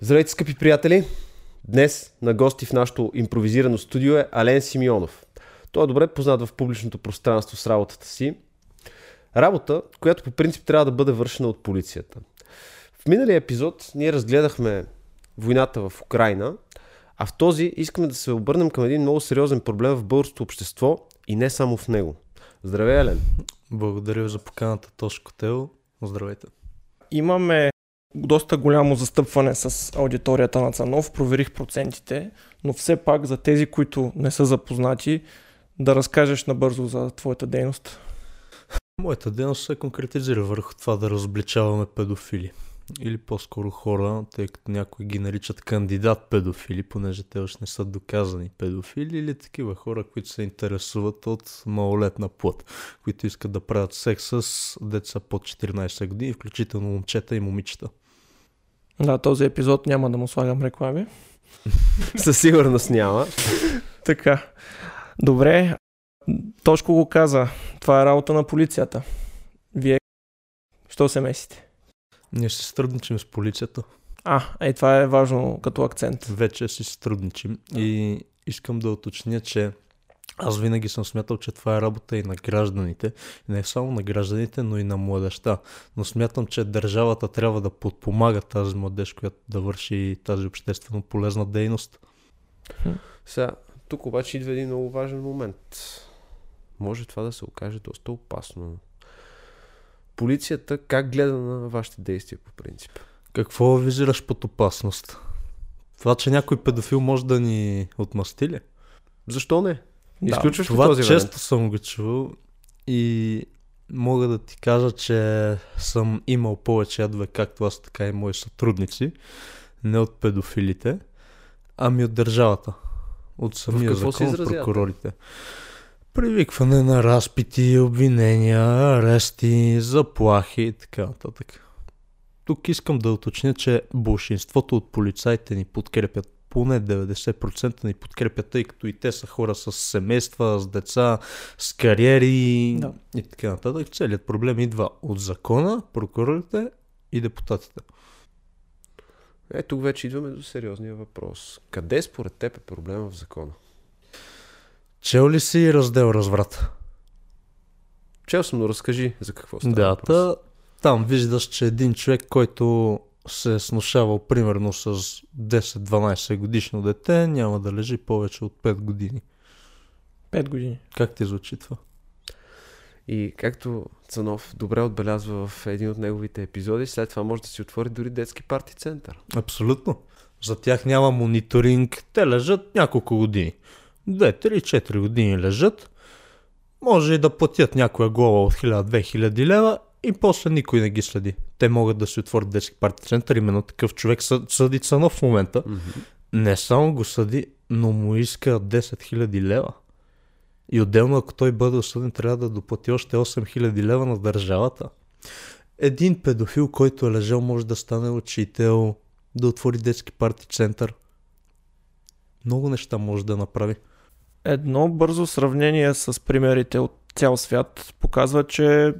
Здравейте, скъпи приятели! Днес на гости в нашото импровизирано студио е Ален Симеонов. Той е добре познат в публичното пространство с работата си. Работа, която по принцип трябва да бъде вършена от полицията. В миналия епизод ние разгледахме войната в Украина, а в този искаме да се обърнем към един много сериозен проблем в българското общество и не само в него. Здравей, Елен! Благодаря за поканата, Тошко Тео. Здравейте! Имаме доста голямо застъпване с аудиторията на Цанов, проверих процентите, но все пак за тези, които не са запознати, да разкажеш набързо за твоята дейност. Моята дейност се конкретизира върху това да разобличаваме педофили. Или по-скоро хора, тъй като някои ги наричат кандидат педофили, понеже те още не са доказани педофили, или такива хора, които се интересуват от малолетна плът, които искат да правят секс с деца под 14 години, включително момчета и момичета. Да, този епизод няма да му слагам реклами. Със сигурност няма. така. Добре. Тошко го каза. Това е работа на полицията. Вие що се месите? Ние се сътрудничим с полицията. А, е, това е важно като акцент. Вече си сътрудничим и искам да уточня, че аз винаги съм смятал, че това е работа и на гражданите. Не само на гражданите, но и на младеща. Но смятам, че държавата трябва да подпомага тази младеж, която да върши тази обществено полезна дейност. Сега, тук обаче идва един много важен момент. Може това да се окаже доста опасно. Полицията как гледа на вашите действия по принцип? Какво визираш под опасност? Това, че някой педофил може да ни отмъсти ли? Защо не? Изключваш да, това този често вариант? съм го чувал и мога да ти кажа, че съм имал повече ядове, както аз, така и мои сътрудници, не от педофилите, ами от държавата, от самия закон, от прокурорите. Привикване на разпити, обвинения, арести, заплахи и така нататък. Тук искам да уточня, че большинството от полицайите ни подкрепят поне 90% ни подкрепят, тъй като и те са хора с семейства, с деца, с кариери Да. и така нататък. Целият проблем идва от закона, прокурорите и депутатите. Е, тук вече идваме до сериозния въпрос. Къде според теб е проблема в закона? Чел ли си раздел разврат? Чел съм, но разкажи за какво става Да, въпрос. та, там виждаш, че един човек, който се е снушавал примерно с 10-12 годишно дете, няма да лежи повече от 5 години. 5 години. Как ти звучи това? И както Цанов добре отбелязва в един от неговите епизоди, след това може да си отвори дори детски парти център. Абсолютно. За тях няма мониторинг. Те лежат няколко години. 2, 3, 4 години лежат. Може и да платят някоя глава от 1000-2000 лева и после никой не ги следи. Те могат да си отворят детски парти център. Именно такъв човек съ- съди Цанов в момента. Не само го съди, но му иска 10 000 лева. И отделно, ако той бъде осъден, трябва да доплати още 8 000 лева на държавата. Един педофил, който е лежал, може да стане учител, да отвори детски парти център. Много неща може да направи. Едно бързо сравнение с примерите от цял свят показва, че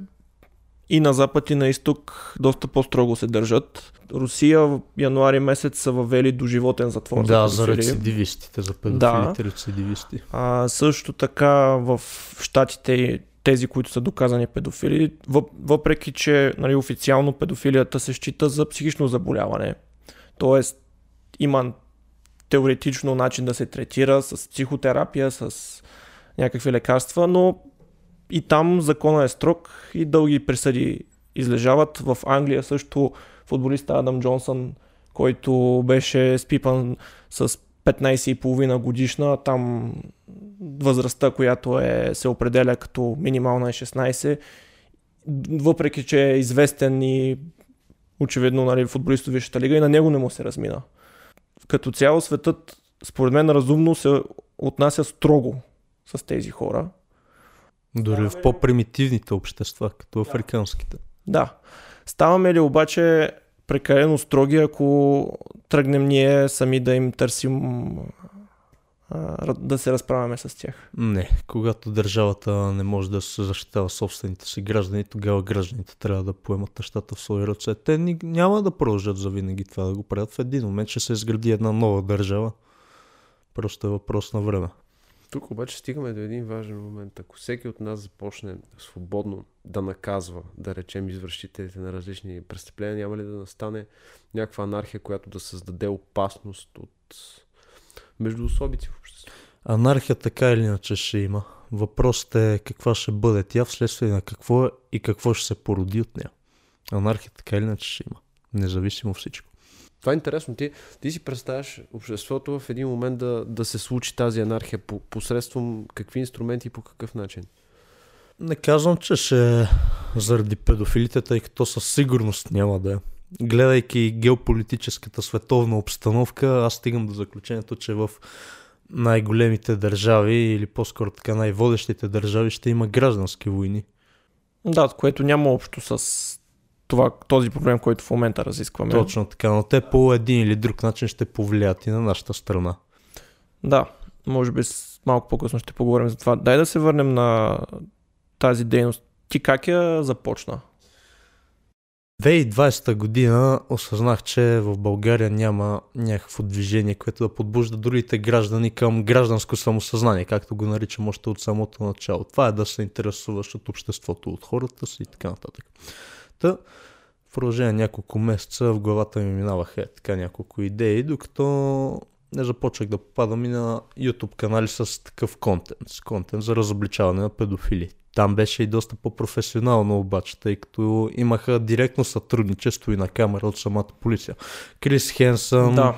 и на запад и на изток доста по-строго се държат. Русия в януари месец са въвели до животен затвор. да, за педофили. рецидивистите, за педофилите рецидивисти. А, също така в Штатите и тези, които са доказани педофили, въп- въпреки че нали, официално педофилията се счита за психично заболяване. Тоест има теоретично начин да се третира с психотерапия, с някакви лекарства, но и там закона е строг и дълги присъди излежават. В Англия също футболиста Адам Джонсън, който беше спипан с 15,5 годишна, там възрастта, която е, се определя като минимална е 16, въпреки че е известен и очевидно нали, футболист от Висшата лига и на него не му се размина. Като цяло светът, според мен, разумно се отнася строго с тези хора. Дори в по-примитивните общества, като африканските. Да. Ставаме ли обаче прекалено строги, ако тръгнем ние сами да им търсим а, да се разправяме с тях. Не, когато държавата не може да се защитава собствените си граждани, тогава гражданите трябва да поемат нещата в свои ръце. Те ни, няма да продължат за винаги това да го правят. В един момент ще се изгради една нова държава. Просто е въпрос на време. Тук обаче стигаме до един важен момент. Ако всеки от нас започне свободно да наказва, да речем, извършителите на различни престъпления, няма ли да настане някаква анархия, която да създаде опасност от между особици в обществото? Анархия така или иначе ще има. Въпросът е каква ще бъде тя, вследствие на какво е и какво ще се породи от нея. Анархия така или иначе ще има. Независимо всичко. Това е интересно. Ти, ти си представяш обществото в един момент да, да се случи тази анархия по, посредством какви инструменти и по какъв начин? Не казвам, че ще е заради педофилите, тъй като със сигурност няма да е. Гледайки геополитическата световна обстановка, аз стигам до заключението, че в най-големите държави или по-скоро така най-водещите държави ще има граждански войни. Да, което няма общо с това, този проблем, който в момента разискваме. Точно така, но те по един или друг начин ще повлият и на нашата страна. Да, може би малко по-късно ще поговорим за това. Дай да се върнем на тази дейност. Ти как я започна? 2020 година осъзнах, че в България няма някакво движение, което да подбужда другите граждани към гражданско самосъзнание, както го наричам още от самото начало. Това е да се интересуваш от обществото, от хората си и така нататък. Та, в продължение няколко месеца в главата ми минаваха е, така няколко идеи, докато не започнах да попадам и на YouTube канали с такъв контент, с контент за разобличаване на педофили. Там беше и доста по-професионално обаче, тъй като имаха директно сътрудничество и на камера от самата полиция. Крис Хенсън, Да,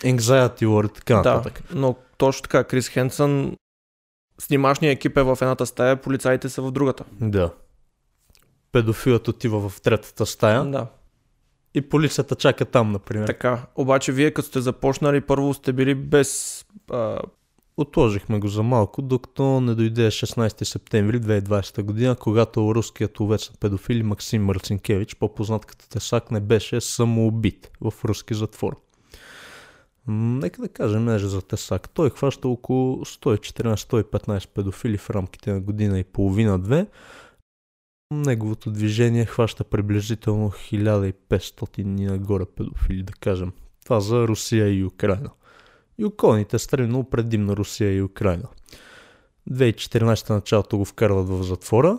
Anxiety War и така да, нататък. но точно така, Крис Хенсън, снимашният екип е в едната стая, полицаите са в другата. Да. Педофилът отива в третата стая Да, и полицията чака там, например. така. Обаче вие като сте започнали, първо сте били без... А, Отложихме го за малко, докато не дойде 16 септември 2020 година, когато руският овец на педофили Максим Марцинкевич, по-познат като Тесак, не беше самоубит в руски затвор. Нека да кажем нещо за Тесак. Той хваща около 114-115 педофили в рамките на година и половина-две. Неговото движение хваща приблизително 1500 и нагоре педофили, да кажем. Това за Русия и Украина и околните страни, но предимно Русия и Украина. 2014 началото го вкарват в затвора.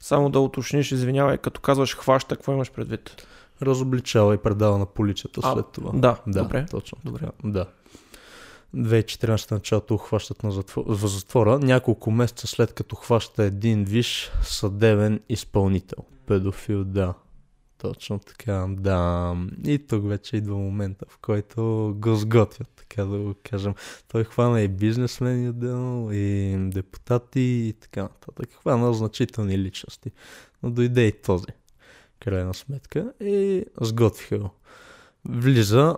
само да уточниш, извинявай, като казваш хваща, какво имаш предвид? Разобличава и предава на полицията А, след това. Да, да, добре. точно Добре. Да. 2014 началото хващат на затвор, в затвора, няколко месеца след като хваща един виш съдебен изпълнител. Педофил, да. Точно така, да. И тук вече идва момента, в който го сготвят, така да го кажем. Той хвана и бизнесмени отделно, и депутати, и така нататък. Хвана значителни личности. Но дойде и този, крайна сметка, и сготвиха го. Влиза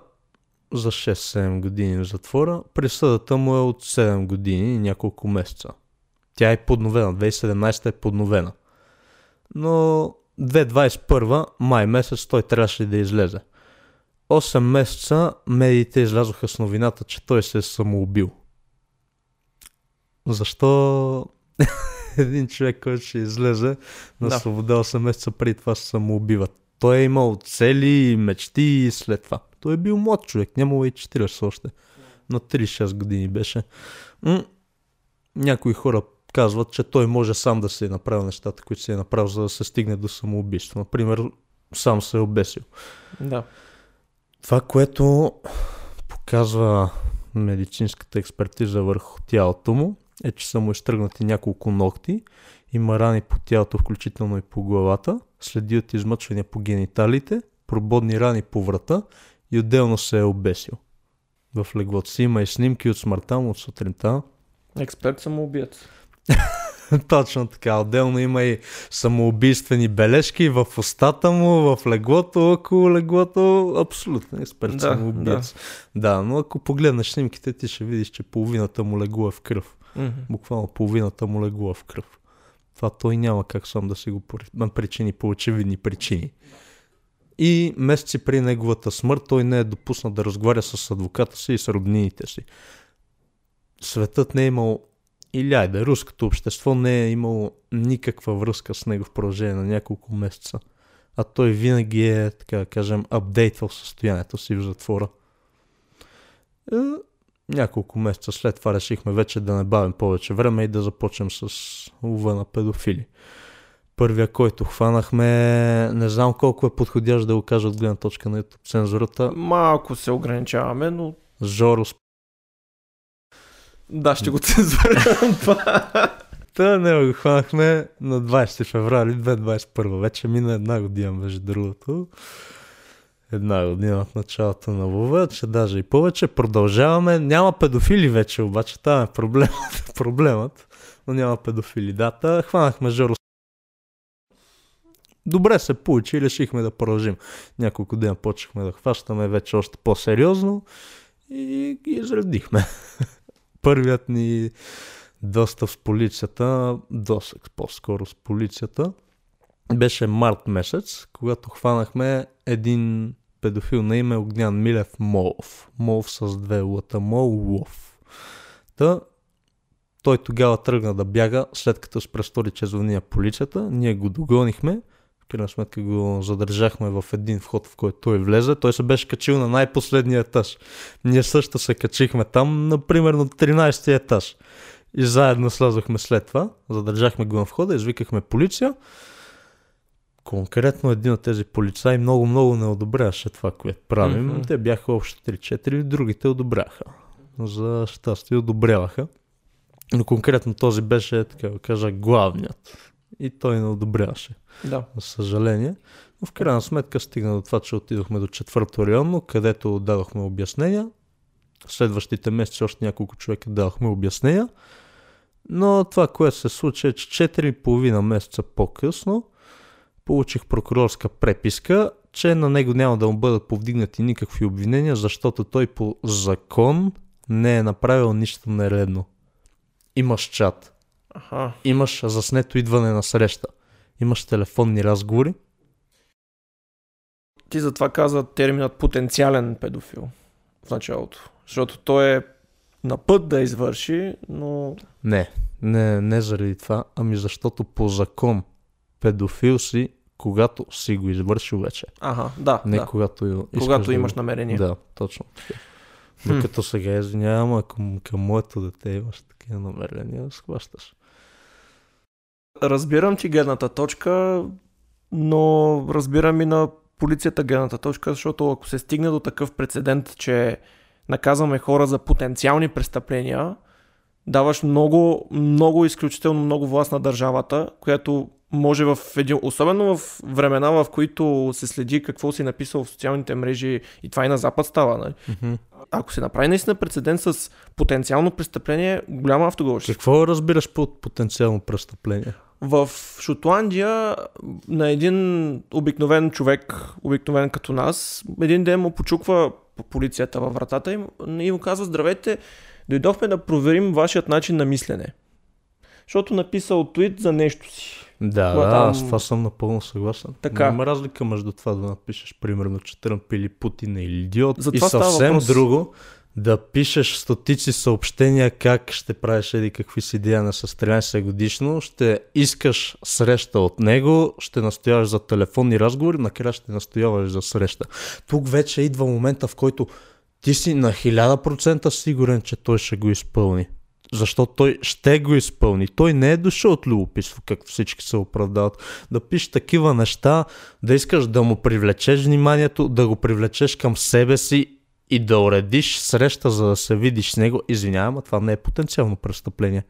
за 6-7 години в затвора. Присъдата му е от 7 години и няколко месеца. Тя е подновена. 2017 е подновена. Но 2021 май месец той трябваше да излезе. 8 месеца медиите излязоха с новината, че той се е самоубил. Защо един човек, който ще излезе на Да. свобода 8 месеца преди това се самоубива? Той е имал цели, мечти и след това. Той е бил млад човек, нямало и 40 още. На 36 години беше. М- някои хора казват, че той може сам да се е направил нещата, които се е направил, за да се стигне до самоубийство. Например, сам се е обесил. Да. Това, което показва медицинската експертиза върху тялото му, е, че са му изтръгнати няколко ногти, има рани по тялото, включително и по главата, следи от измъчвания по гениталите, прободни рани по врата и отделно се е обесил. В леглото си има и снимки от смъртта му от сутринта. Експерт самоубиец. Точно така. Отделно има и самоубийствени бележки в устата му, в леглото, около леглото. Абсолютно експерт Да, самоубиец. Да. да, но ако погледнеш снимките, ти ще видиш, че половината му легло е в кръв. Мгм. Буквално половината му легло е в кръв. Това той няма как сам да си го при- причини по очевидни причини. И месеци при неговата смърт той не е допуснат да разговаря с адвоката си и с роднините си. светът не е имал или айде, руското общество не е имало никаква връзка с него в продължение на няколко месеца. А той винаги е, така да кажем, апдейтвал състоянието си в затвора. Е, няколко месеца след това решихме вече да не бавим повече време и да започнем с лова на педофили. Първия, който хванахме, не знам колко е подходящ да го кажа от гледна точка на YouTube цензурата. Малко се ограничаваме, но Жоро да, ще го цензурирам това. Та не го хванахме на 20 феврали 2021. Вече мина една година, между другото. Една година от началото на лова, че даже и повече. Продължаваме. Няма педофили вече, обаче там е проблемът. проблемът. Но няма педофили. Дата. Хванахме Жоро. Добре се получи и решихме да продължим. Няколко дена почнахме да хващаме вече още по-сериозно и ги изредихме. Първият ни достъп с полицията, досък по-скоро с полицията, беше март месец, когато хванахме един педофил на име Огнян Милев Молов. Молов с две лата. Молов. Та, той тогава тръгна да бяга, след като с престори, че звъни полицията. Ние го догонихме. Крайна сметка го задържахме в един вход, в който той влезе. Той се беше качил на най-последния етаж. Ние също се качихме там, например, на 13 етаж. И заедно слязохме след това. Задържахме го на входа, извикахме полиция. Конкретно един от тези полицаи много-много не одобряваше това, което правим. Мгм. Те бяха общо 3-4, другите одобряха. За щастие одобряваха. Но конкретно този беше, така да кажа, главният. И той не одобряваше, Да. за съжаление. Но в крайна сметка стигна до това, че отидохме до четвърто районно, където дадохме обяснения. В следващите месеци още няколко човека дадохме обяснения. Но това, което се случи е, че 4,5 месеца по-късно получих прокурорска преписка, че на него няма да му бъдат повдигнати никакви обвинения, защото той по закон не е направил нищо нередно. Имаш чат, Аха. имаш заснето идване на среща, имаш телефонни разговори, Ти затова каза терминът потенциален педофил в началото. Защото той е на път да извърши, но Не, не, не заради това, ами защото по закон педофил си, когато си го извършил вече. Аха, да, Не да. когато, Когато да имаш го... намерение. Да, точно. Докато сега извинявам, ако към, моето дете имаш такива намерения, да схващаш. Разбирам ти гледната точка, но разбирам и на полицията гледната точка, защото ако се стигне до такъв прецедент, че наказваме хора за потенциални престъпления, даваш много, много изключително много власт на държавата, която може в един, особено в времена, в които се следи какво си написал в социалните мрежи и това и на Запад става. Нали? Ако се направи наистина прецедент с потенциално престъпление, голяма автогол ще Какво разбираш под потенциално престъпление? В Шотландия на един обикновен човек, обикновен като нас, един ден му почуква полицията във вратата им и му казва здравейте, дойдохме да проверим вашият начин на мислене. Защото написал твит за нещо си. Да, да, там- аз това съм напълно съгласен. Така. Няма разлика между това да напишеш, примерно, че Тръмп или Путин е идиот За и съвсем въпрос. друго да пишеш стотици съобщения как ще правиш еди какви си деяния с 13 годишно, ще искаш среща от него, ще настояваш за телефонни разговори, накрая ще настояваш за среща. Тук вече идва момента, в който ти си на 1000% сигурен, че той ще го изпълни. Защото той ще го изпълни. Той не е дошъл от любопитство, както всички се оправдават. Да пишеш такива неща, да искаш да му привлечеш вниманието, да го привлечеш към себе си и да уредиш среща, за да се видиш с него. Извинявам, а това не е потенциално престъпление.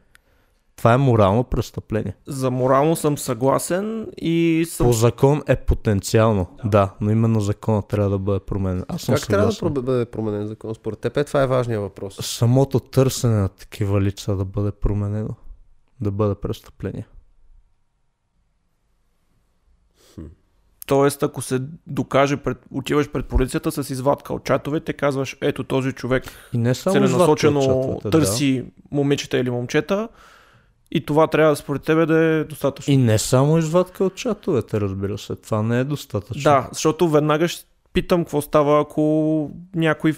Това е морално престъпление. За морално съм съгласен и съм... По закон е потенциално, да, но именно закона трябва да бъде променен. Аз съм Как трябва да съгласен. бъде променен закон? Според теб е, това е важният въпрос. Самото търсене на такива лица да бъде променено, да бъде престъпление. Тоест, ако се докаже, пред... отиваш пред полицията с извадка от чатовете, казваш, ето този човек И не само целенасочено чатовете, търси момичета или момчета и това трябва според тебе да е достатъчно. Да. И не само извадка от чатовете, разбира се. Това не е достатъчно. Да, защото веднага ще питам какво става, ако някой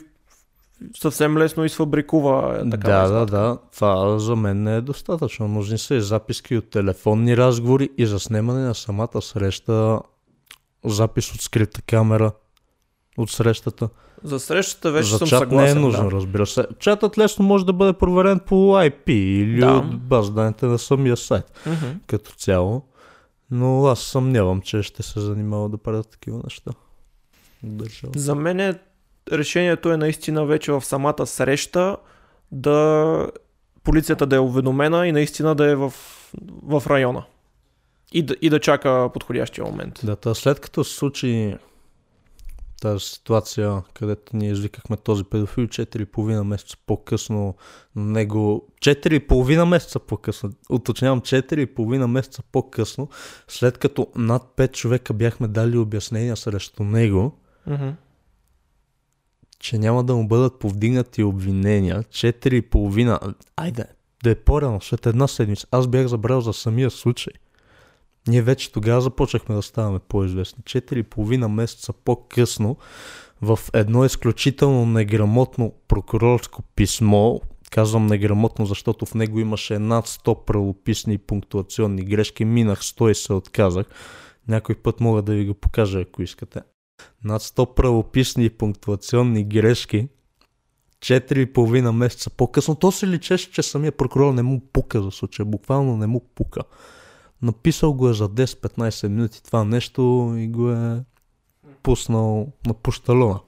съвсем лесно изфабрикува Да, такава да, извадка. да. Това за мен не е достатъчно. Нужни са и записки от телефонни разговори и за снимане на самата среща. Запис от скрита камера от срещата. За срещата вече за съм чат съгласен. не е нужно, да. разбира се. Чатът лесно може да бъде проверен по IP или Да. от баз данните на самия сайт Мгм. като цяло. Но аз съмнявам, че ще се занимава да правят такива неща. Държава. За мен е, решението е наистина вече в самата среща да полицията да е уведомена и наистина да е в, в района. И да, и да чака подходящия момент. Да, та след като се случи тази ситуация, където ние извикахме този педофил 4,5 месеца по-късно на него, 4,5 месеца по-късно, уточнявам 4,5 месеца по-късно, след като над 5 човека бяхме дали обяснения срещу него, Мгм. че няма да му бъдат повдигнати обвинения, 4,5, айде, да е по-рано, след една седмица, аз бях забрал за самия случай. Ние вече тогава започнахме да ставаме по-известни. 4,5 месеца по-късно в едно изключително неграмотно прокурорско писмо, казвам неграмотно, защото в него имаше над 100 правописни и пунктуационни грешки, минах 100 и се отказах. Някой път мога да ви го покажа, ако искате. Над 100 правописни и пунктуационни грешки, 4,5 месеца по-късно, то се личеше, че самия прокурор не му пука за случая, буквално не му пука. Написал го е за 10-15 минути това нещо и го е пуснал на пущалона.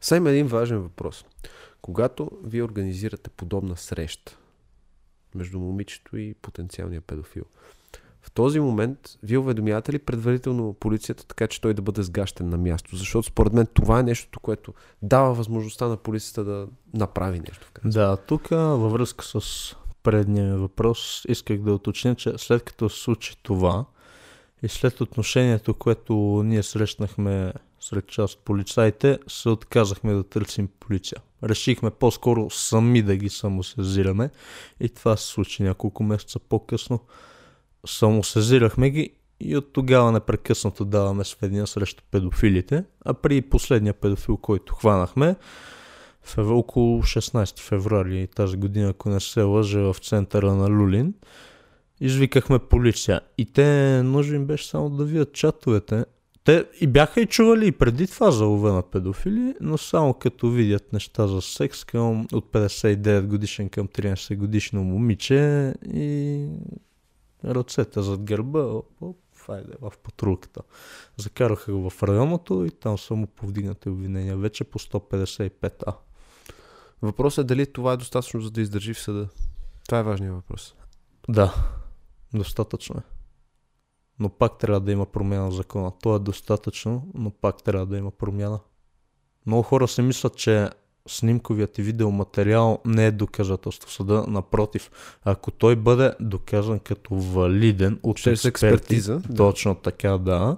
Сега има един важен въпрос. Когато вие организирате подобна среща между момичето и потенциалния педофил, в този момент вие уведомявате ли предварително полицията, така че той да бъде сгащен на място? Защото според мен това е нещото, което дава възможността на полицията да направи нещо. Да, тук във връзка с предния въпрос исках да уточня, че след като се случи това и след отношението, което ние срещнахме сред част от полицаите, се отказахме да търсим полиция. Решихме по-скоро сами да ги самосезираме и това се случи няколко месеца по-късно. Самосезирахме ги и от тогава непрекъснато даваме сведения срещу педофилите, а при последния педофил, който хванахме, февр... около 16 февруари тази година, ако не се лъжа, в центъра на Люлин. Извикахме полиция и те, може им беше само да видят чатовете. Те и бяха и чували и преди това за лова на педофили, но само като видят неща за секс към, от 59 годишен към 13 годишно момиче и ръцете зад гърба, оп, хайде, в патрулката. Закараха го в районото и там са му повдигнати обвинения вече по 155А. Въпросът е дали това е достатъчно за да издържи в съда. Това е важният въпрос. Да, достатъчно е. Но пак трябва да има промяна в закона. То е достатъчно, но пак трябва да има промяна. Много хора си мислят, че снимковият и видеоматериал не е доказателство в съда. Напротив, ако той бъде доказан като валиден от експерти, експертиза, да. точно така да,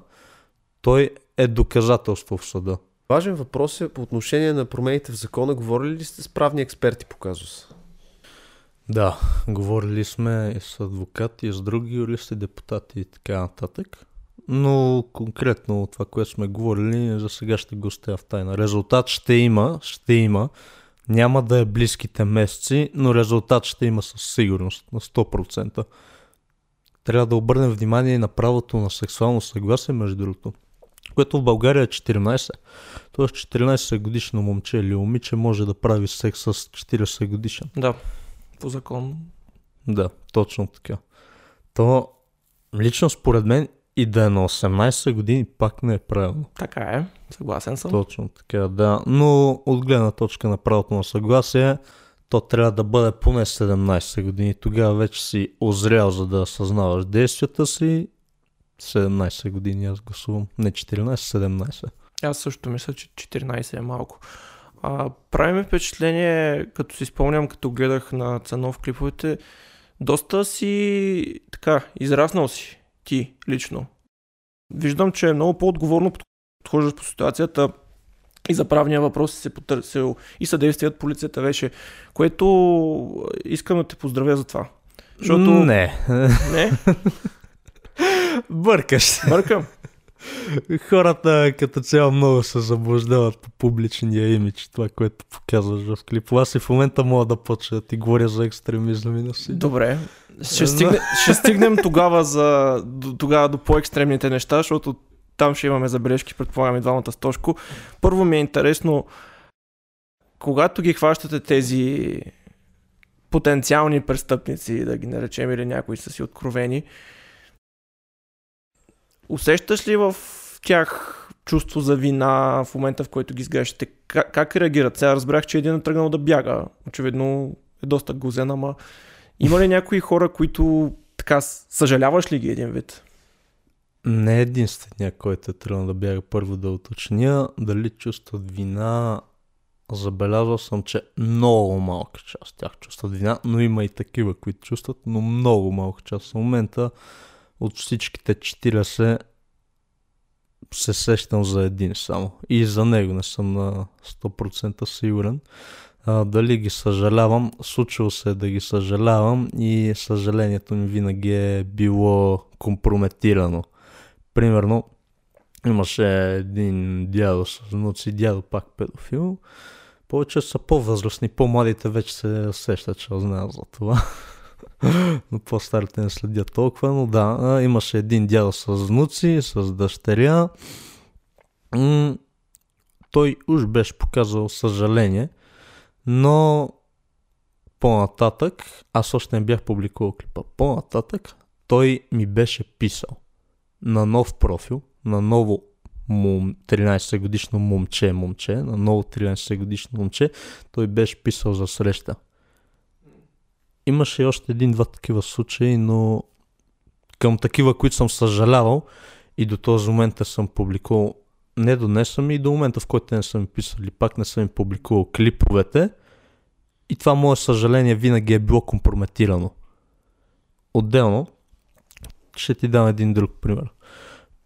той е доказателство в съда. Важен въпрос е по отношение на промените в закона. Говорили ли сте с правни експерти по казус? Да, говорили сме и с адвокати, и с други юристи, депутати и така нататък. Но конкретно това, което сме говорили, за сега ще го оставя в тайна. Резултат ще има, ще има. Няма да е близките месеци, но резултат ще има със сигурност, на 100%. Трябва да обърнем внимание и на правото на сексуално съгласие, между другото, което в България е 14. Тоест 14 годишно момче или момиче може да прави секс с 40 годишен. Да, по закон. Да, точно така. То лично според мен и да е на 18 години пак не е правилно. Така е, съгласен съм. Точно така, да. Но от гледна точка на правото на съгласие, то трябва да бъде поне 17 години. Тогава вече си озрял, за да съзнаваш действията си. 17 години аз гласувам. Не 14, 17. Аз също мисля, че 14 е малко. А, прави ми впечатление, като си спомням, като гледах на Цанов клиповете, доста си така, израснал си ти лично. Виждам, че е много по-отговорно подхождаш по ситуацията и за правния въпрос си се потърсил и съдействият полицията вече, което искам да те поздравя за това. Защото... Не. Не, Бъркаш бъркам. Хората като цяло много се заблуждават по публичния имидж, това, което показваш в клипа. Аз и в момента мога да почна да ти говоря за екстремизъм и насилие. Добре. Ще, стигне, ще стигнем тогава, за, до, тогава до по-екстремните неща, защото там ще имаме забележки, предполагам и двамата с Тошко. Първо ми е интересно, когато ги хващате тези потенциални престъпници, да ги наречем, или някои са си откровени, усещаш ли в тях чувство за вина в момента, в който ги сгрешите? Как, как реагират? Сега разбрах, че един е тръгнал да бяга. Очевидно е доста гузен, ама има ли някои хора, които така съжаляваш ли ги един вид? Не е единствения, който е тръгнал да бяга първо да уточня. Дали чувстват вина, забелязал съм, че много малка част тях чувстват вина, но има и такива, които чувстват, но много малка част. В момента от всичките 40 се сещам за един само. И за него не съм на 100% сигурен. А, дали ги съжалявам, случило се е да ги съжалявам и съжалението ми винаги е било компрометирано. Примерно, имаше един дядо с внуци, дядо пак педофил. Повече са по-възрастни, по-младите вече се сещат, че знаят за това. но по-старите не следят толкова, но да, имаше един дядо с внуци, с дъщеря. Той уж беше показал съжаление, но по-нататък, аз още не бях публикувал клипа, по-нататък той ми беше писал на нов профил, на ново мом, 13 годишно момче, момче, на ново 13 годишно момче, той беше писал за среща. Имаше още един-два такива случаи, но към такива, които съм съжалявал и до този момент съм публикувал, не до днес съм и до момента, в който не съм писали, пак не съм публикувал клиповете и това мое съжаление винаги е било компрометирано. Отделно, ще ти дам един друг пример.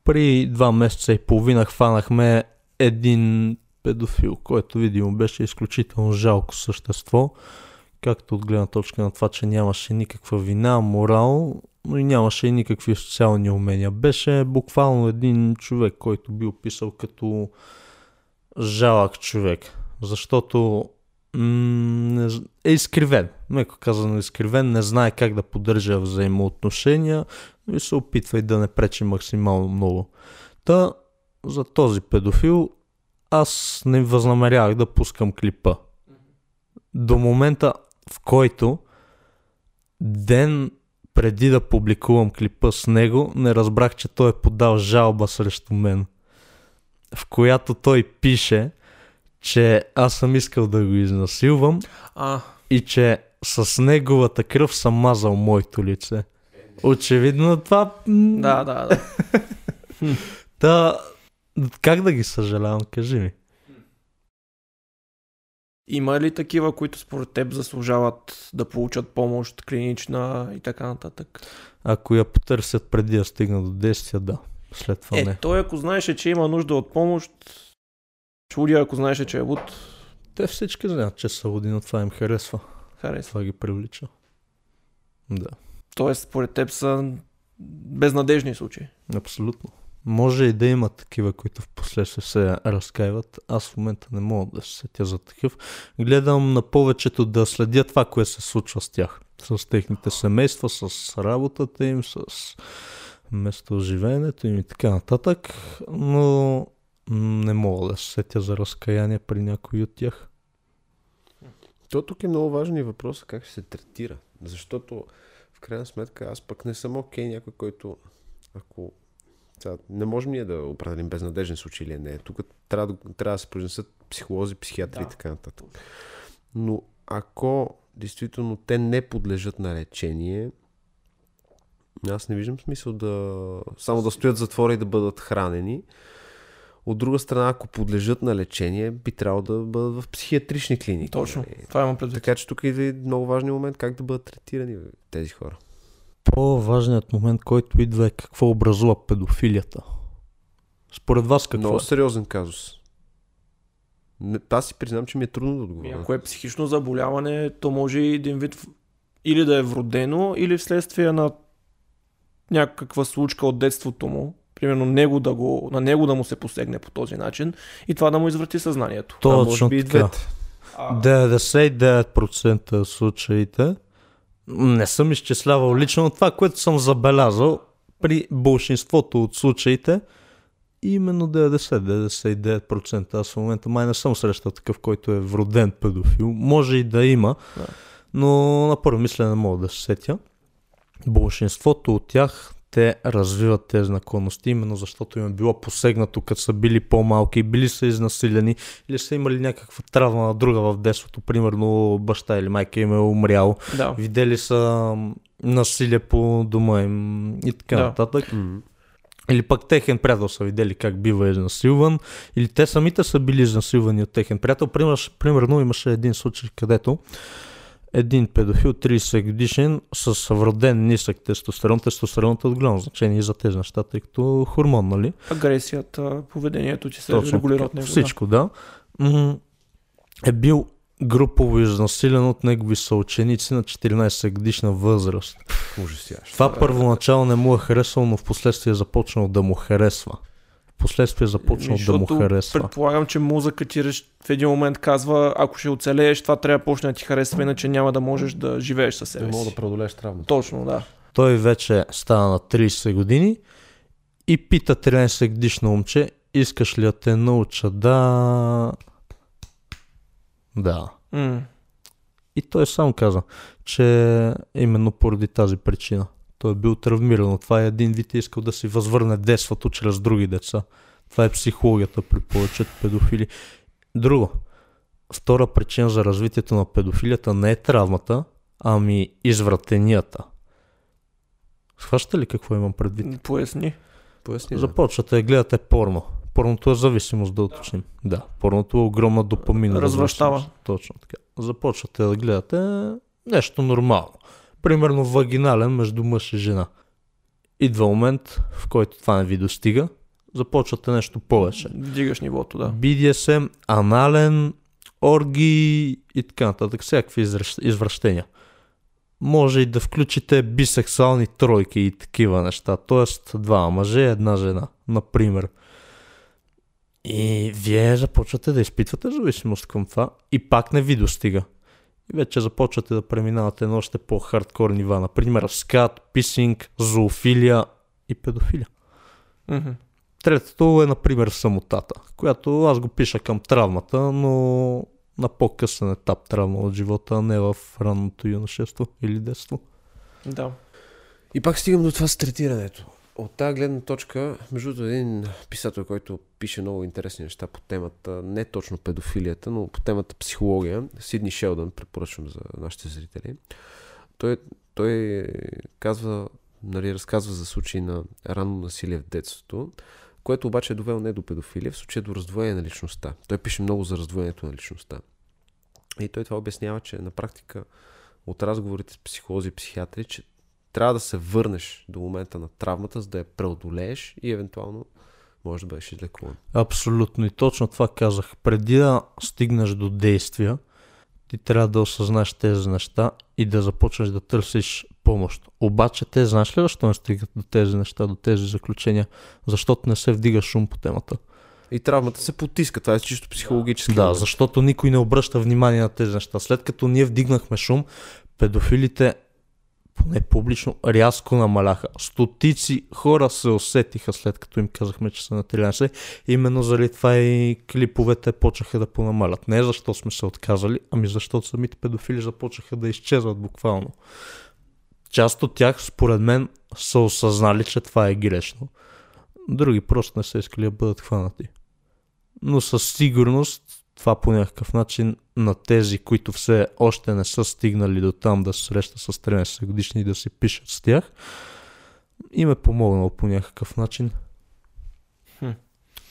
При два месеца и половина хванахме един педофил, който видимо беше изключително жалко същество, както от гледна точка на това, че нямаше никаква вина, морал, но и нямаше и никакви социални умения. Беше буквално един човек, който би описал като жалък човек, защото м- е изкривен, меко казано изкривен, не знае как да поддържа взаимоотношения, но и се опитва и да не пречи максимално много. Та за този педофил аз не възнамерявах да пускам клипа. До момента, в който ден преди да публикувам клипа с него, не разбрах, че той е подал жалба срещу мен, в която той пише, че аз съм искал да го изнасилвам А, и че с неговата кръв съм мазал моето лице. Очевидно това... да, да, да. Та, как да ги съжалявам, кажи ми. Има ли такива, които според теб заслужават да получат помощ клинична и така нататък? Ако я потърсят преди да стигна до действия, да. След това Е, не. той ако знаеше, че има нужда от помощ, чудя ако знаеше, че е луд, Те всички знаят, че са луди, но това им харесва. харесва. Това ги привлича. Да, Тоест, според теб са безнадежни случаи. абсолютно. Може и да има такива, които в последствие се разкаиват. Аз в момента не мога да се сетя за такъв. Гледам на повечето да следя това, което се случва с тях. С техните семейства, с работата им, с местоживеенето им и така нататък. Но не мога да се сетя за разкаяние при някой от тях. То тук е много важен въпрос как ще се третира. Защото в крайна сметка аз пък не съм окей някой, който ако сега, не можем ние да определим безнадежен случай или не. Тук трябва да, трябва да се произнесат психолози, психиатри Да. и така нататък. Но ако действително те не подлежат на лечение, аз не виждам смисъл да само да стоят затвора и да бъдат хранени. От друга страна, ако подлежат на лечение, би трябвало да бъдат в психиатрични клиники. Точно. нали? Това имам предвид. Така че тук идва и много важен момент как да бъдат третирани тези хора. По-важният момент, който идва е какво образува педофилията. Според вас какво Много е? сериозен казус. Не, аз си признам, че ми е трудно да отговоря. Ако е психично заболяване, то може и един вид или да е вродено, или вследствие на някаква случка от детството му, примерно него да го, на него да му се посегне по този начин и това да му изврати съзнанието. А може Точно би и така. двете. 99% от случаите не съм изчислявал лично но това, което съм забелязал при большинството от случаите именно 90-99%. Аз в момента май не съм срещал такъв, който е вроден педофил. Може и да има, Да. но на първо мисля не мога да се сетя. Большинството от тях те развиват тези наклонности, именно защото им е било посегнато, като са били по-малки, били са изнасилени или са имали някаква травма на друга в детството, примерно баща или майка им е умрял, Да. видели са насилие по дома им и така Да. нататък. М. Или пък техен приятел са видели как бива изнасилван, или те самите са били изнасилвани от техен приятел. Пример, примерно имаше един случай, където един педофил, 30 годишен, с вроден нисък тестостерон. Тестостеронът е от голямо значение за тези неща, тъй като хормон, нали? Агресията, поведението ти се Точно регулира от него. Всичко, да. М, Е бил групово изнасилен от негови съученици на 14 годишна възраст. Ужасящо. Това първоначално не му е харесало, но в последствие е започнал да му харесва. Последствие е започнал да му харесва. Предполагам, че мозъкът ти в един момент казва, ако ще оцелееш, това трябва да почне да ти харесва, иначе няма да можеш да живееш със Не себе мога си. да преодолееш травмата. Точно, да. Той вече стана на 30 години и пита 13 годишно момче, искаш ли да те науча да... Да. М. И той сам каза, че именно поради тази причина. Той е бил травмиран. Това е един вид е искал да си възвърне детството чрез други деца. Това е психологията при повечето педофили. Друго. Втора причина за развитието на педофилията не е травмата, ами извратенията. Схващате ли какво имам предвид? Поясни. Поясни. да. Започвате да гледате порно. Порното е зависимост, да уточним. Да, порното е огромна допамина. Развращава. Точно така. Започвате да гледате нещо нормално. Примерно вагинален между мъж и жена. Идва момент, в който това не ви достига. Започвате нещо повече. Вдигаш нивото, да. BDSM, анален, орги и така нататък. Всякакви извращения. Може и да включите бисексуални тройки и такива неща. Тоест два мъже и една жена, например. И вие започвате да изпитвате зависимост към това и пак не ви достига. И вече започвате да преминавате на още по-хардкор нива. Например, скат, писинг, зоофилия и педофилия. Мгм. Третото е, например, самотата, която аз го пиша към травмата, но на по-късен етап травма от живота, а не в ранното юношество или детство. Да. И пак стигам до това с третирането. От тази гледна точка, между другото, един писател, който пише много интересни неща по темата, не точно педофилията, но по темата психология, Сидни Шелдън, препоръчвам за нашите зрители. Той, той казва, нали, разказва за случаи на ранно насилие в детството, което обаче е довело не до педофилия, в случая до раздвоение на личността. Той пише много за раздвоението на личността. И той това обяснява, че на практика от разговорите с психолози и психиатри, че трябва да се върнеш до момента на травмата, за да я преодолееш и евентуално може да бъдеш излекуван. Абсолютно и точно това казах. Преди да стигнеш до действия, ти трябва да осъзнаеш тези неща и да започнеш да търсиш помощ. Обаче те знаеш ли защо не стигат до тези неща, до тези заключения? Защото не се вдига шум по темата. И травмата се потиска, това е чисто психологически. Да, момент. защото никой не обръща внимание на тези неща. След като ние вдигнахме шум, педофилите поне публично рязко намаляха. Стотици хора се усетиха след като им казахме, че са на 13. Именно заради това и клиповете почнаха да понамалят. Не защо сме се отказали, ами защото самите педофили започнаха да изчезват буквално. Част от тях, според мен, са осъзнали, че това е грешно. Други просто не са искали да бъдат хванати. Но със сигурност това по някакъв начин на тези, които все още не са стигнали до там да се срещат с 13 годишни и да си пишат с тях, им е помогнало по някакъв начин. Хм.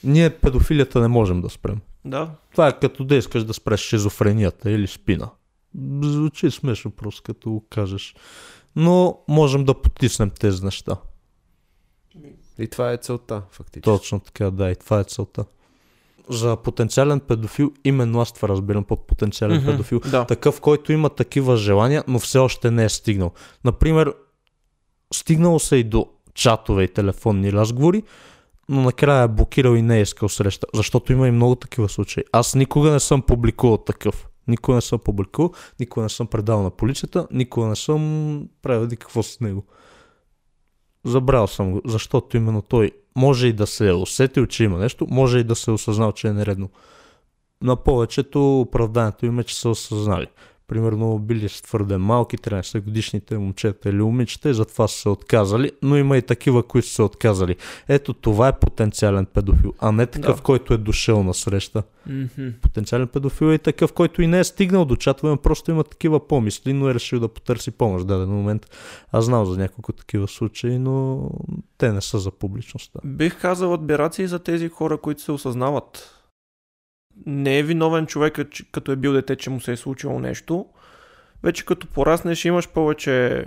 Ние педофилията не можем да спрем. Да. Това е като да искаш да спреш шизофренията или спина. Звучи смешно просто като го кажеш. Но можем да потиснем тези неща. И това е целта, фактически. Точно така, да, и това е целта. За потенциален педофил, именно аз това разбирам под потенциален Мгм. педофил. Да. Такъв, който има такива желания, но все още не е стигнал. Например, стигнало се и до чатове и телефонни разговори, но накрая е блокирал и не е искал среща, защото има и много такива случаи. Аз никога не съм публикувал такъв. Никога не съм публикувал, никога не съм предал на полицията, никога не съм правил какво с него. Забрал съм го, защото именно той може и да се е усетил, че има нещо, може и да се е осъзнал, че е нередно. На повечето оправданието им е, че са осъзнали. Примерно били твърде малки, 13 годишните момчета или момичета и затова са се отказали, но има и такива, които са се отказали. Ето това е потенциален педофил, а не такъв, Да. който е дошъл на среща. Мгм. Потенциален педофил е и такъв, който и не е стигнал до чатове, просто има такива помисли, но е решил да потърси помощ в даден момент. Аз знам за няколко такива случаи, но те не са за публичността. Бих казал адмирации за тези хора, които се осъзнават. Не е виновен човек, като е бил дете, че му се е случило нещо. Вече като пораснеш, имаш повече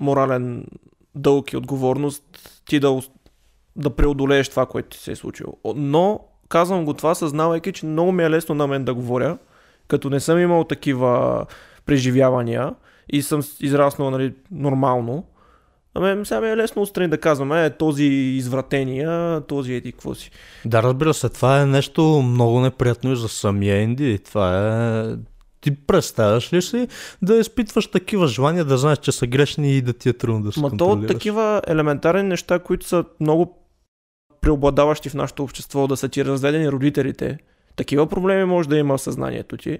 морален дълг и отговорност ти да, да преодолееш това, което ти се е случило. Но казвам го това, съзнавайки, че много ми е лесно на мен да говоря, като не съм имал такива преживявания и съм израснал нали, нормално. Ами сега ми е лесно отстрани да казвам, е, този извратения, този еди какво си. Да, разбира се, това е нещо много неприятно и за самия Инди. Това е... Ти представяш ли си да изпитваш такива желания, да знаеш, че са грешни и да ти е трудно да се Ма то от такива елементарни неща, които са много преобладаващи в нашето общество, да са ти разведени родителите, такива проблеми може да има в съзнанието ти.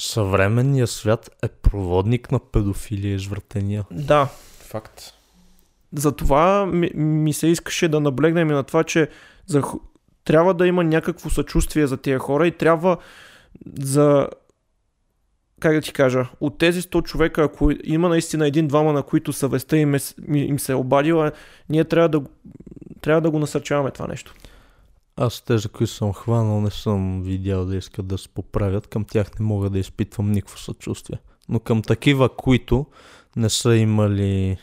Съвременният свят е проводник на педофилия и извратения. Да, Факт. Затова ми, ми се искаше да наблегнем и на това, че за, трябва да има някакво съчувствие за тия хора и трябва за как да ти кажа, от тези 100 човека, ако има наистина един-двама, на които съвестта им, е, им се е обадила, ние трябва да, трябва да го насърчаваме това нещо. Аз тези, които съм хванал, не съм видял да искат да се поправят. Към тях не мога да изпитвам никакво съчувствие. Но към такива, които не са имали...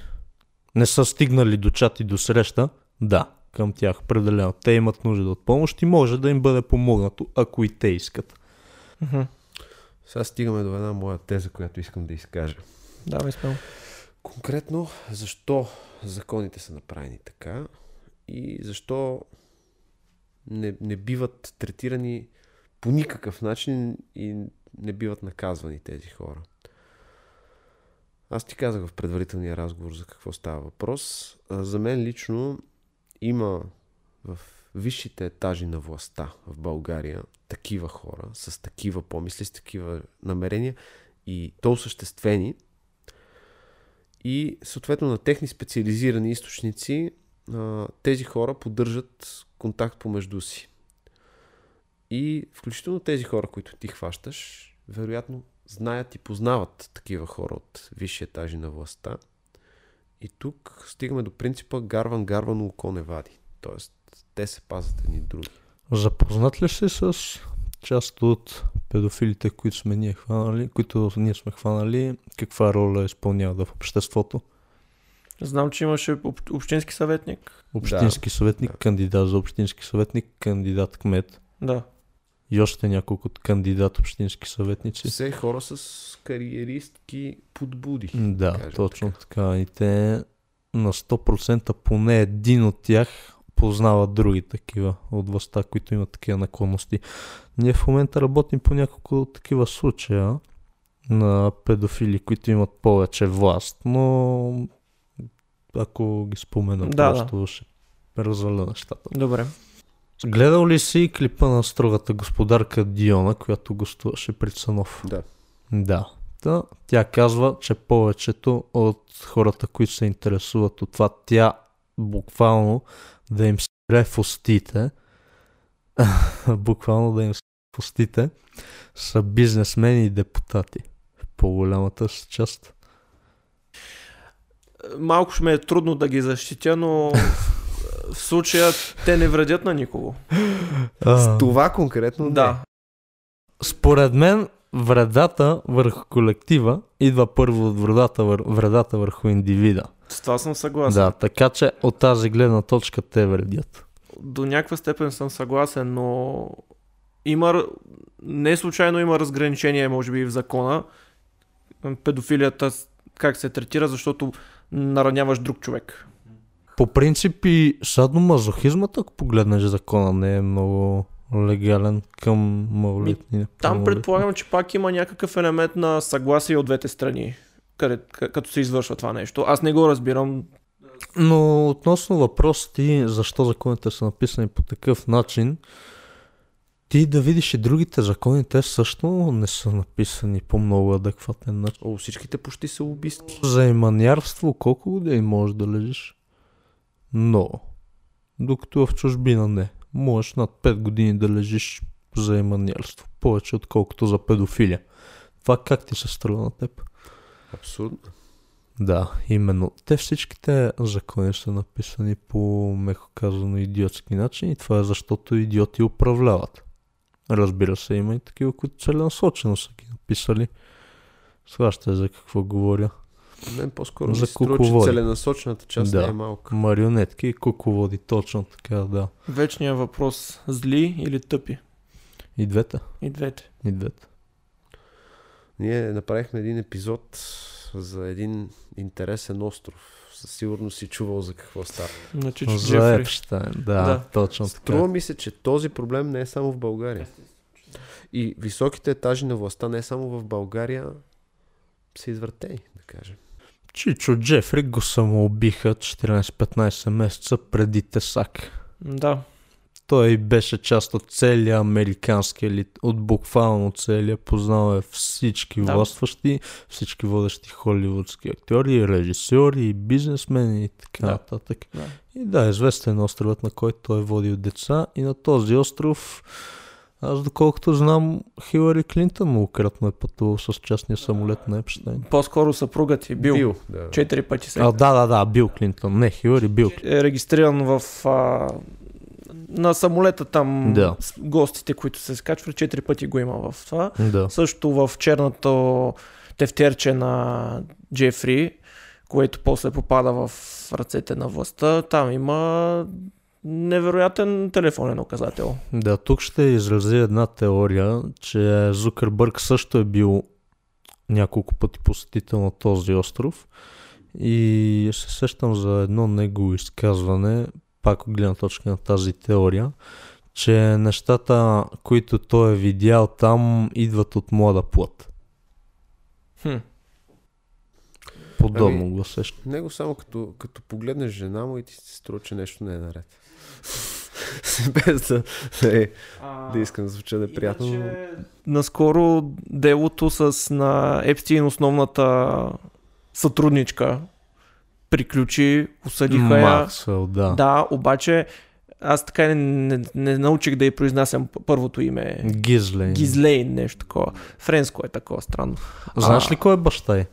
Не са стигнали до чат и до среща, да, към тях определено. Те имат нужда от помощ и може да им бъде помогнато, ако и те искат. Сега стигаме до една моя теза, която искам да изкажа. Давай смело. Конкретно, защо законите са направени така и защо не, не биват третирани по никакъв начин и не биват наказвани тези хора. Аз ти казах в предварителния разговор за какво става въпрос. За мен лично има в висшите етажи на властта в България такива хора с такива помисли, с такива намерения и то осъществени, и съответно на техни специализирани източници тези хора поддържат контакт помежду си. И включително тези хора, които ти хващаш, вероятно знаят и познават такива хора от висши етажи на властта. И тук стигаме до принципа гарван гарвано око не вади. Тоест, те се пазят едни други. Запознат ли си с част от педофилите, които сме ние хванали, които ние сме хванали, каква роля изпълняват в обществото? Знам, че имаше об- общински съветник. Общински съветник, да. кандидат за общински съветник, кандидат кмет Да. И още няколко кандидат общински съветници. Все хора с кариеристки подбуди. Да, точно така. И те на 100% поне един от тях познават други такива от властта, които имат такива наклонности. Ние в момента работим по няколко такива случая на педофили, които имат повече власт, но ако ги спомена, Да, просто ще разваля нещата. Добре. Гледал ли си клипа на строгата господарка Диона, която гостуваше при Цанов? Да. Да. Та, тя казва, че повечето от хората, които се интересуват от това, тя буквално да им спре в устите, буквално да им спре в устите, са бизнесмени и депутати. В по-голямата си част. Малко ще ме е трудно да ги защитя, но в случая те не вредят на никого. С това конкретно не. Да. Според мен вредата върху колектива идва първо от вредата, вър... вредата върху индивида. С това съм съгласен. Да, така че от тази гледна точка те вредят. До някаква степен съм съгласен, но има, не случайно има разграничение, може би, в закона. Педофилията как се третира, защото нараняваш друг човек. По принцип и садомазохизмът, ако погледнеш закона, не е много легален към малолетни. Там малолетни. предполагам, че пак има някакъв елемент на съгласие от двете страни, къде, като се извършва това нещо. Аз не го разбирам. Но относно въпроса ти, защо законите са написани по такъв начин, ти да видиш и другите закони, те също не са написани по много адекватен начин. О, всичките почти са убийски. За иманярство колко години можеш да лежиш? Много. Докато в чужбина не. Можеш над 5 години да лежиш за иманярство. Повече отколкото за педофилия. Това как ти се струва на теб? Абсурдно. Да, именно. Те всичките закони са написани по, меко казано, идиотски начин и това е защото идиоти управляват. Разбира се, има и такива, които целенасочено са ги написали. Схващате за какво говоря. Мен по-скоро За ми се струва, че кукловоди. целенасочената част Да. не е малка. Марионетки и кукловоди, точно така, да. Вечният въпрос, зли или тъпи? И двете. И двете. И двете. Ние направихме един епизод за един интересен остров. Със сигурност си чувал за какво става. На Чичо За. Епштайн, да, Да. точно Струва така. ми се, че този проблем не е само в България. И високите етажи на властта не само в България са извъртени, да кажем. Чичо Джефри го самоубиха 14-15 месеца преди Тесак. Да. Той беше част от целия американски елит, от буквално целия, познал е всички Да. властващи, всички водещи холивудски актьори, режисьори, бизнесмени и така Да. нататък. Да. И да, известен е островът, на който той е водил деца и на този остров аз доколкото знам, Хилари Клинтън многократно е пътувал с частния самолет на Епштайн. По-скоро съпругът ти бил. Бил, да. Четири пъти се А, да, да, да, Бил Клинтън. Не, Хилари, Бил Клинтън. е регистриран в а, на самолета там Да. с гостите, които се скачват, четири пъти го има в това. Да. Също в черното тефтерче на Джефри, което после попада в ръцете на властта, там има невероятен телефонен указател. Да, тук ще изрази една теория, че Зукърбърг също е бил няколко пъти посетител на този остров и се сещам за едно негово изказване, пак от гледна точка на тази теория, че нещата, които той е видял там, идват от млада плът. Хм. Подобно Ами, го сещам. Него само като, като погледнеш жена му и ти се струва, че нещо не е наред. Без да, да, да искам да звуча неприятно. но- Иначе, наскоро делото с на Епстин основната сътрудничка приключи, осъдиха я. Максвел, да. Да, обаче аз така не, не, не научих да й произнасям първото име. Гизлейн. Гизлейн, нещо такова. Френско е такова странно. Знаеш А, ли кой е баща й?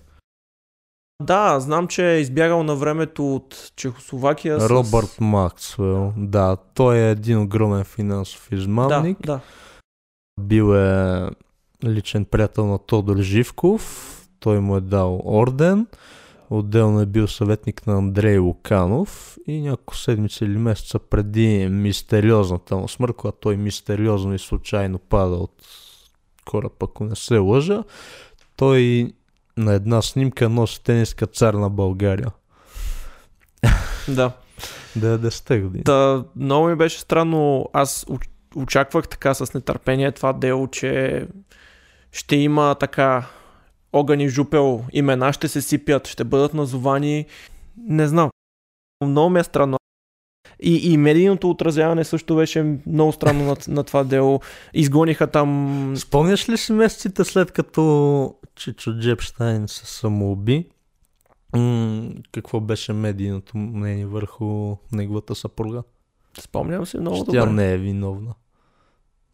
Да, знам, че е избягал на времето от Чехословакия. с- Робърт Максвел, да. Той е един огромен финансов Да, измамник. да. Бил е личен приятел на Тодор Живков. Той му е дал орден. Отделно е бил съветник на Андрей Луканов и няколко седмици или месеца преди мистериозната му смърт, когато той мистериозно и случайно пада от кораб, ако не се лъжа, той на една снимка носи тениска цар на България. да. 90-те години. Та, много ми беше странно. Аз оч- очаквах така с нетърпение това дело, че ще има така огън и жупел имена, ще се сипят, ще бъдат назовани. Не знам. Много ми е странно. И, и медийното отразяване също беше много странно на, на това дело. Изгониха там... Спомняш ли си месеците след като Чичо Джепштайн се самоуби? М- какво беше медийното мнение върху неговата съпруга? Спомням се много Че тя добре. не е виновна.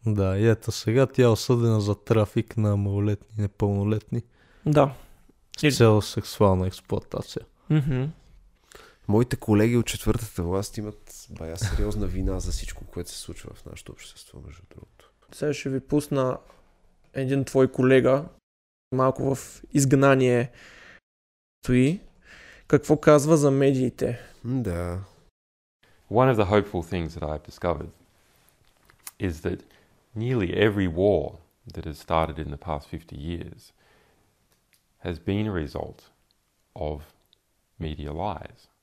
Да, и ето сега тя е осъдена за трафик на малолетни и непълнолетни Да. С цел сексуална експлоатация. Мгм. Моите колеги от четвъртата власт имат бая сериозна вина за всичко, което се случва в нашето общество, между другото. Сега ще ви пусна един твой колега, малко в изгнание стои. Какво казва за медиите? Да. One of the hopeful things that I've discovered is that nearly every war that has started in the past 50 years has been a result of media lies.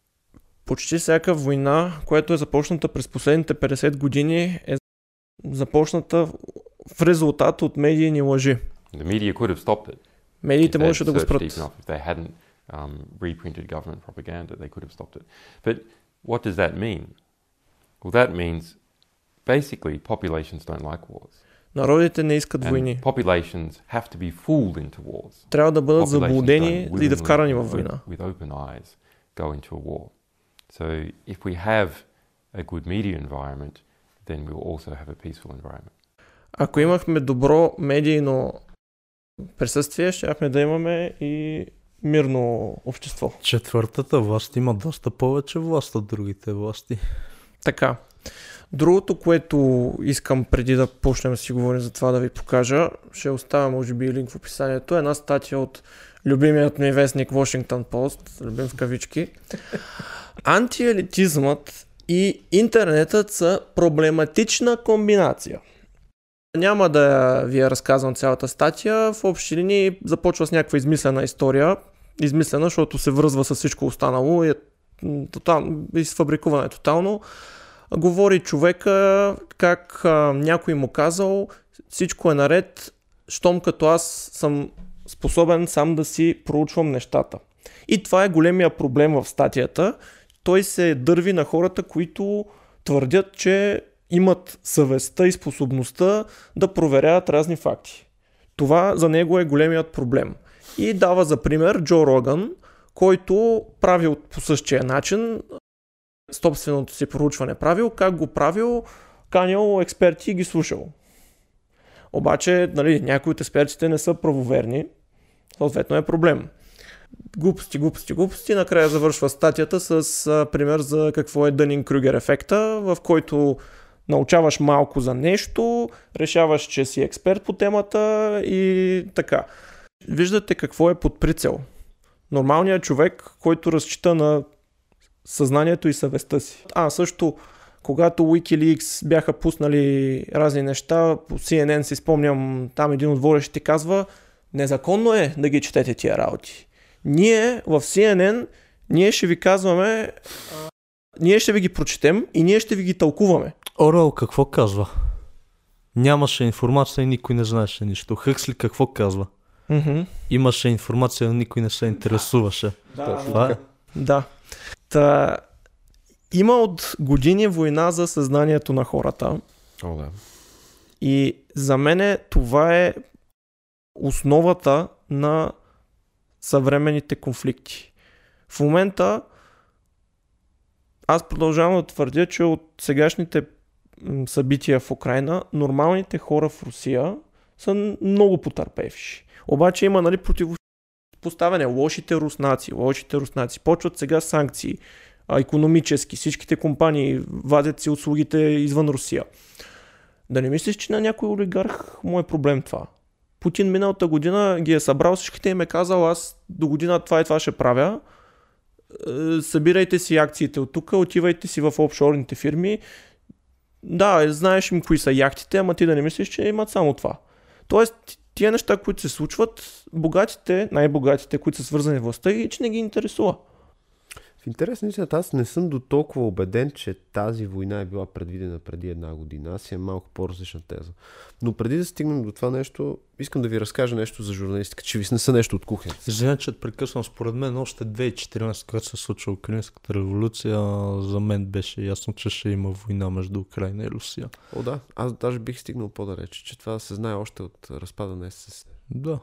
Почти всяка война, която е започната през последните 50 години, е започната в резултат от медийни лъжи. The media could have stopped it. Медиите можеше да го спрат. if they hadn't um, reprinted government propaganda, they could have stopped it. But what does that mean? Well, that means basically populations don't like wars. Народите не искат войни. Трябва да бъдат заблудени и да вкарани with във война. So if we have a good media environment, then we'll also have a peaceful environment. Ако имахме добро медийно присъствие, щяхме да имаме и мирно общество. Четвъртата власт има доста повече власт от другите власти. Така. Другото, което искам преди да почнем да си говорим за това да ви покажа, ще оставя може би линк в описанието, е една статия от любимият ми вестник Washington Post, любим в кавички. Антиелитизмът и интернетът са проблематична комбинация. Няма да ви я разказвам цялата статия. В общи линии започва с някаква измислена история. Измислена, защото се връзва с всичко останало и е тотално, изфабрикувана е тотално. Говори човека как а, някой му казал всичко е наред, щом като аз съм способен сам да си проучвам нещата. И това е големия проблем в статията. Той се дърви на хората, които твърдят, че имат съвестта и способността да проверяват разни факти. Това за него е големият проблем. И дава за пример Джо Роган, който правил по същия начин собственото си проучване правил, как го правил, канял експерти и ги слушал. Обаче, нали, някои от експертите не са правоверни, съответно е проблем. Глупости, глупости, глупости. Накрая завършва статията с а, пример за какво е Дънин-Крюгер ефекта, в който научаваш малко за нещо, решаваш, че си експерт по темата и така. Виждате какво е под прицел. Нормалният човек, който разчита на съзнанието и съвестта си. А, също, когато Wikileaks бяха пуснали разни неща, по CNN си спомням, там един от водещите казва, незаконно е да ги четете тия работи. Ние в CNN, ние ще ви казваме, а, ние ще ви ги прочетем и ние ще ви ги тълкуваме. Орел какво казва? Нямаше информация и никой не знаеше нищо. Хъксли какво казва? Mm-hmm. Имаше информация, но никой не се интересуваше. Да, Това е. Да. Та, има от години война за съзнанието на хората. О, да. И за мен това е основата на съвременните конфликти. В момента аз продължавам да твърдя, че от сегашните събития в Украина, нормалните хора в Русия са много потърпевши. Обаче има нали, противопоставяне. Лошите руснаци, лошите руснаци. Почват сега санкции, а, економически. Всичките компании вадят си услугите извън Русия. Да не мислиш, че на някой олигарх му е проблем това. Путин миналата година ги е събрал всичките и им е казал, аз до година това и това ще правя. Е, Събирайте си акциите от тук, отивайте си в офшорните фирми. Да, знаеш им кои са яхтите, ама ти да не мислиш, че имат само това. Тоест, тия неща, които се случват, богатите, най-богатите, които са свързани с властта, и че не ги интересува. В интерес на истината, аз не съм до толкова убеден, че тази война е била предвидена преди една година. Аз имам малко по-различна теза. Но преди да стигнем до това нещо, искам да ви разкажа нещо за журналистика, че ви снеса нещо от кухня. Извинявай, че те прекъсвам. Според мен още 2014, когато се случва Украинската революция, за мен беше ясно, че ще има война между Украина и Русия. О, да, аз даже бих стигнал по-далеч, че това се знае още от разпада на СССР. Да.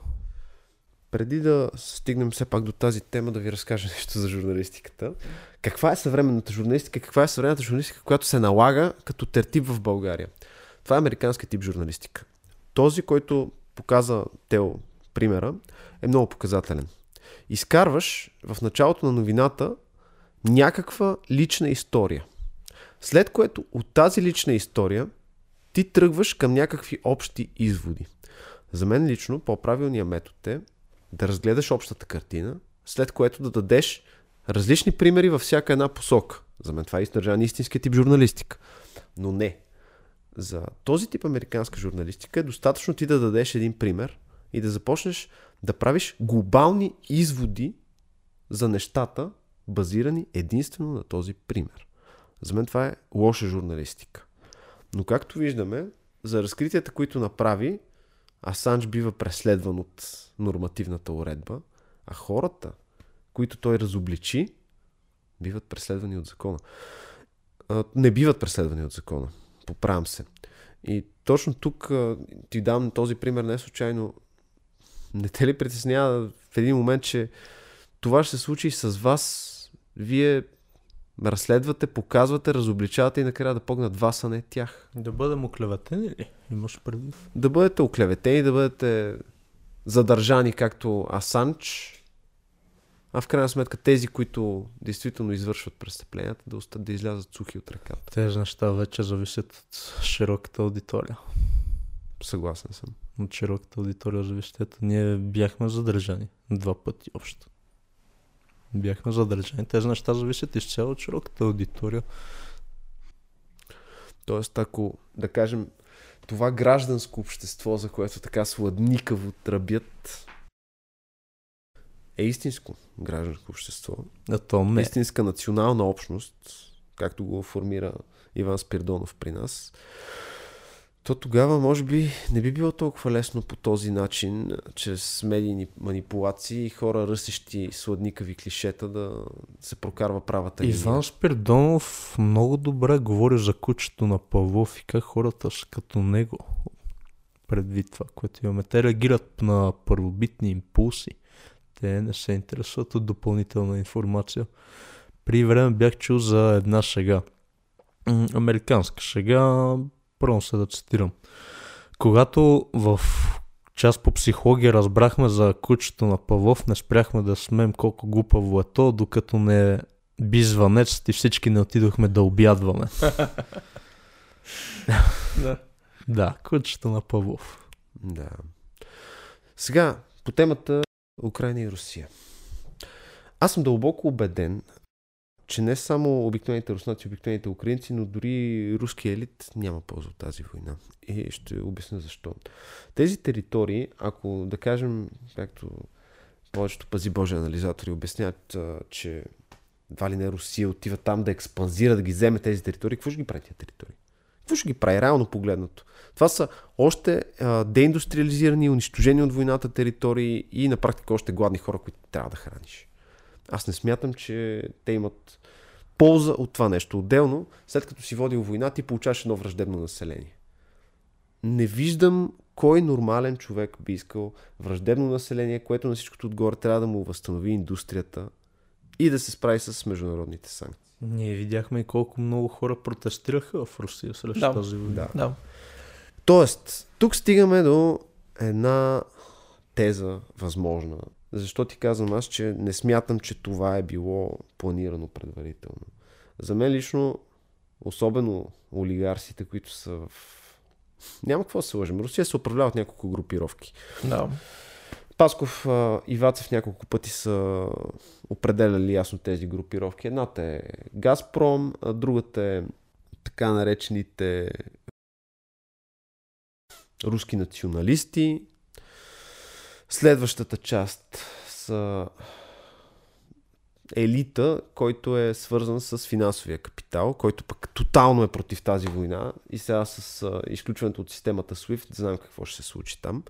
Преди да стигнем все пак до тази тема, да ви разкажа нещо за журналистиката. Каква е съвременната журналистика? Каква е съвременната журналистика, която се налага като тертип в България? Това е американски тип журналистика. Този, който показа Тео примера, е много показателен. Изкарваш в началото на новината някаква лична история. След което от тази лична история ти тръгваш към някакви общи изводи. За мен лично по-правилният метод е да разгледаш общата картина, след което да дадеш различни примери във всяка една посока. За мен това е издържан истинския тип журналистика. Но не. За този тип американска журналистика е достатъчно ти да дадеш един пример и да започнеш да правиш глобални изводи за нещата, базирани единствено на този пример. За мен това е лоша журналистика. Но както виждаме, за разкритията, които направи, Асанж бива преследван от нормативната уредба, а хората, които той разобличи, биват преследвани от закона. Не биват преследвани от закона. Поправям се. И точно тук ти дам този пример не случайно. Не те ли притеснява в един момент, че това ще се случи и с вас? Вие разследвате, показвате, разобличавате и накрая да погнат вас, а не тях. Да бъдем оклеветени ли? Имаш предвид? Да бъдете оклеветени, да бъдете задържани както Асанч, а в крайна сметка тези, които действително извършват престъпленията, да остат да излязат сухи от ръката. Тези неща вече зависят от широката аудитория. Съгласен съм. От широката аудитория зависят. Ние бяхме задържани два пъти общо. Бяхме задържани. Тези неща зависят изцяло от широката аудитория. Тоест, ако, да кажем, това гражданско общество, за което така сладникаво тръбят, е истинско гражданско общество. А то не. Истинска национална общност, както го формира Иван Спирдонов при нас, то тогава може би не би било толкова лесно по този начин, чрез медийни манипулации и хора ръсещи сладникави клишета да се прокарва правата линия. Иван Спирдонов много добре говори за кучето на Павлов и как хората са като него. Предвид това, което имаме. Те реагират на първобитни импулси. Те не се интересуват от допълнителна информация. При време бях чул за една шега. Американска шега, първо се да цитирам. Когато в част по психология разбрахме за кучето на Павлов, не спряхме да смеем колко глупаво е то, докато не би звънец и всички не отидохме да обядваме. Да. Да, кучето на Павлов. Да. Сега, по темата Украина и Русия. Аз съм дълбоко убеден, че не само обикновените руснаци, обикновените украинци, но дори руски елит няма полза от тази война. И ще обясня защо. Тези територии, ако да кажем, както повечето пази Божи анализатори обясняват, че едва ли не Русия отива там да експанзира, да ги вземе тези територии, какво ще ги прави тези територии? Какво ще ги прави реално погледнато? Това са още деиндустриализирани, унищожени от войната територии и на практика още гладни хора, които трябва да храниш. Аз не смятам, че те имат полза от това нещо. Отделно, след като си водил война, ти получаваш едно враждебно население. Не виждам кой нормален човек би искал враждебно население, което на всичкото отгоре трябва да му възстанови индустрията и да се справи с международните санкции. Ние видяхме колко много хора протестираха в Русия срещу Да, тази война. да. Да. Тоест, тук стигаме до една теза възможна. Защо ти казвам аз, че не смятам, че това е било планирано предварително. За мен лично, особено олигарсите, които са в... Няма какво да се лъжим. Русия се управлява от няколко групировки. Да. Пасков а, и Вацев няколко пъти са определяли ясно тези групировки. Едната е Газпром, а другата е така наречените руски националисти. Следващата част са елита, който е свързан с финансовия капитал, който пък тотално е против тази война и сега с изключването от системата SWIFT знаем какво ще се случи там.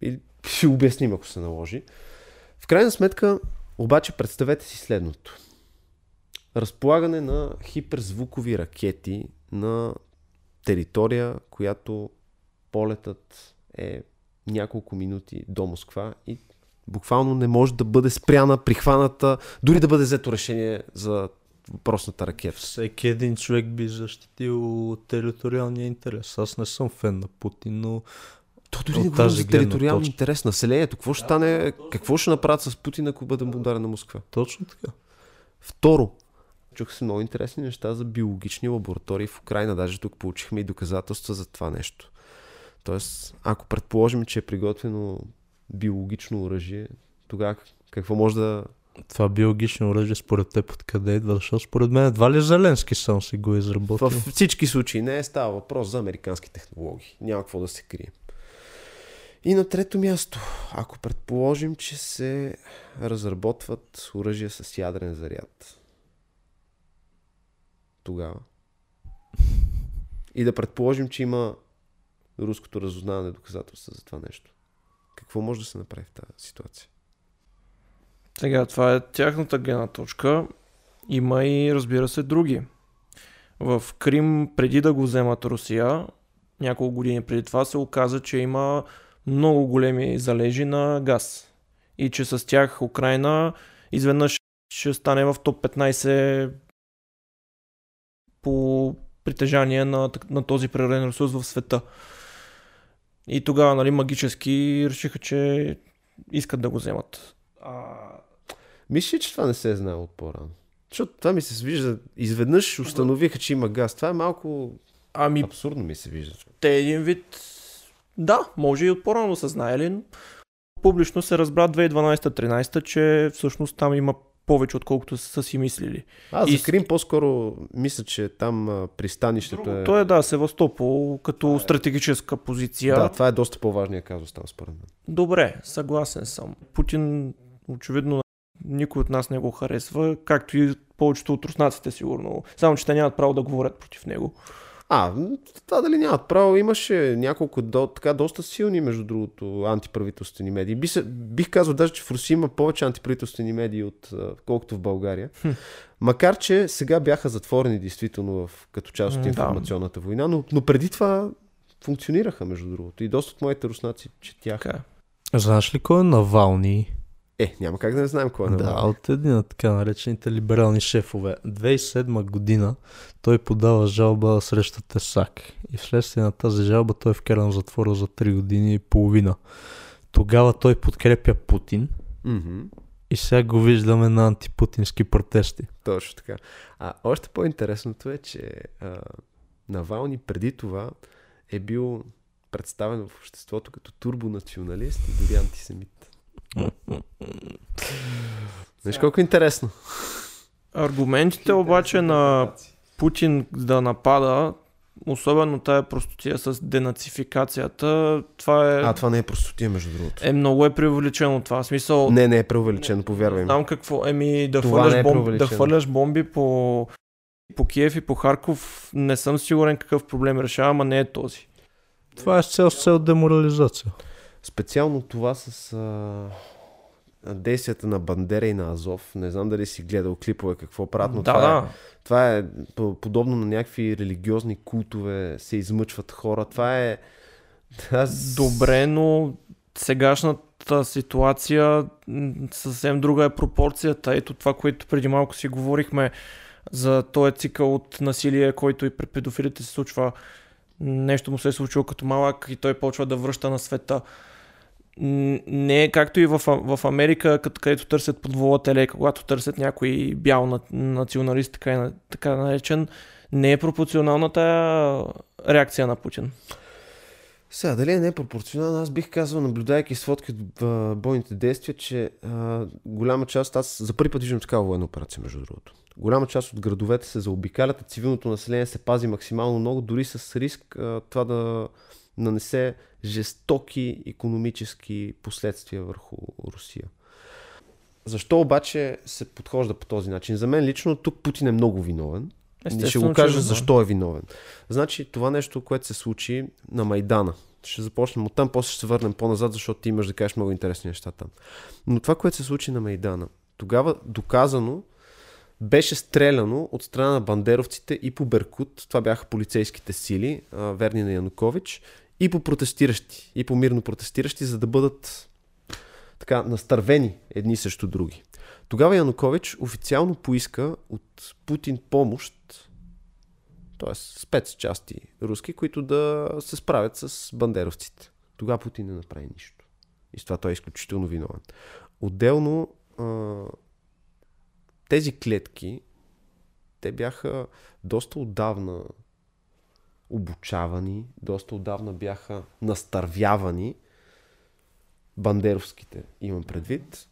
И ще обясним, ако се наложи. В крайна сметка, обаче, представете си следното. Разполагане на хиперзвукови ракети на територия, която полетът е няколко минути до Москва и буквално не може да бъде спряна, прихваната, дори да бъде взето решение за въпросната ракета. Всеки един човек би защитил териториалния интерес. Аз не съм фен на Путин, но То дори От не говорим за териториален точка. интерес. Населението. Какво ще стане? Какво ще направят с Путин, ако бъде ударен на Москва? точно така. Второ, чух се много интересни неща за биологични лаборатории в Украина. Даже тук получихме и доказателства за това нещо. Тоест, ако предположим, че е приготвено биологично оръжие, тогава какво може да... Това биологично оръжие според теб откъде идва? Защото според мен едва ли Зеленски сам си го е изработил. В всички случаи не е става въпрос за американски технологии. Няма какво да се крие. И на трето място, ако предположим, че се разработват оръжия с ядрен заряд, тогава. И да предположим, че има руското разузнаване доказателства за това нещо. Какво може да се направи в тази ситуация? Сега, това е тяхната гледна точка. Има и, разбира се, други. В Крим, преди да го вземат Русия, няколко години преди това се оказа, че има много големи залежи на газ. И че с тях Украина изведнъж ще стане в топ 15 по притежание на, на този природен ресурс в света. И тогава, нали, магически решиха, че искат да го вземат. А... Мисля, че това не се е знало от по-рано. Защото това ми се вижда, изведнъж установиха, че има газ. Това е малко Ами, абсурдно ми се вижда. те един вид... Да, може и от по-рано са знаели, но публично се разбра 2012-13, че всъщност там има повече, отколкото са си мислили. И за с- Крим по-скоро мисля, че там а, пристанището е... То е, да, Севастопол като стратегическа позиция. Да, това е доста по-важния казус там, според мен. Добре, съгласен съм. Путин, очевидно, никой от нас не го харесва, както и повечето от руснаците, сигурно. Само, че те нямат право да говорят против него. А, това дали нямат право, имаше няколко до, така доста силни, между другото, антиправителствени медии. Би се, бих казал даже, че в Русия има повече антиправителствени медии, от, колкото в България. Макар, че сега бяха затворени действително в, като част от М, да. информационната война, но, но преди това функционираха, между другото. И доста от моите руснаци четяха. Така. Знаеш ли кой е Навални? Е, няма как да не знаем кой е Да, от един от така наречените либерални шефове. 2007 година той подава жалба срещу Тесак и вследствие на тази жалба той е вкаран в затвора за 3 години и половина. Тогава той подкрепя Путин Мгм. и сега го виждаме на антипутински протести. Точно така. А още по-интересното е, че а, Навални преди това е бил представен в обществото като турбонационалист и дори антисемит. Знаеш колко е интересно? Аргументите обаче на Путин да напада, особено тая простотия с денацификацията, това е, А, това не е простотия, между другото. е много е преувеличено това. В смисъл, Не, не е преувеличено, повярвай ми. знам какво, еми да хвърляш, е бомби, да хвърляш бомби по, по Киев и по Харков, не съм сигурен какъв проблем решава, ама не е този. Това е с цел, с цел деморализация. Специално това с а, действията на Бандера и на Азов. Не знам дали си гледал клипове какво правят, но да, това, е, да. това е по- подобно на някакви религиозни култове, се измъчват хора. Това е... Аз... Добре, но сегашната ситуация съвсем друга е пропорцията. Ето това, което преди малко си говорихме за този цикъл от насилие, който и при педофилите се случва. Нещо му се е случило като малък и той почва да връща на света. Не е както и в, в Америка, като където търсят подволата лека, когато търсят някой бял на- националист, така, така наречен, не е пропорционалната реакция на Путин. Сега, дали е непропорционално, аз бих казал, наблюдайки сводки от бойните действия, че а, голяма част, аз за първи път виждам такава военна операция, между другото. Голяма част от градовете се заобикалят, а цивилното население се пази максимално много, дори с риск а, това да нанесе жестоки економически последствия върху Русия. Защо обаче се подхожда по този начин? За мен лично тук Путин е много виновен. И ще го кажа е защо е виновен. Значи това нещо, което се случи на Майдана. Ще започнем от там, после ще се върнем по-назад, защото ти имаш да кажеш много интересни неща там. Но това, което се случи на Майдана, тогава доказано беше стреляно от страна на бандеровците и по Беркут, това бяха полицейските сили, верни на Янукович, и по протестиращи, и по мирно протестиращи, за да бъдат така настървени едни срещу други. Тогава Янукович официално поиска от Путин помощ, т.е. спецчасти руски, които да се справят с бандеровците. Тогава Путин не направи нищо. И с това той е изключително виновен. Отделно тези клетки, те бяха доста отдавна обучавани, доста отдавна бяха настървявани бандеровските, имам предвид.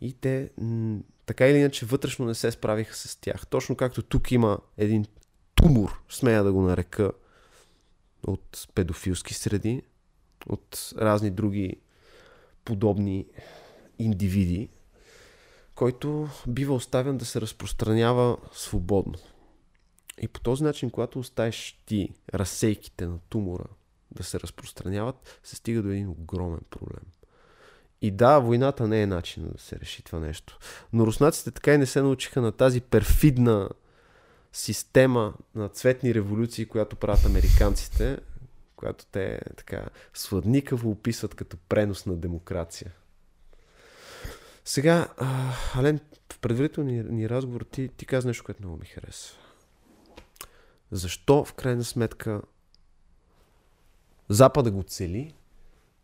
И те така или иначе вътрешно не се справиха с тях. Точно както тук има един тумор, смея да го нарека, от педофилски среди, от разни други подобни индивиди, който бива оставен да се разпространява свободно. И по този начин, когато оставиш ти разсейките на тумора да се разпространяват, се стига до един огромен проблем. И да, войната не е начин да се реши това нещо. Но руснаците така и не се научиха на тази перфидна система на цветни революции, която правят американците, която те така сладникаво описват като пренос на демокрация. Сега, Ален, в предварителния ни разговор ти, ти каза нещо, което много ми хареса. Защо в крайна сметка Запада го цели,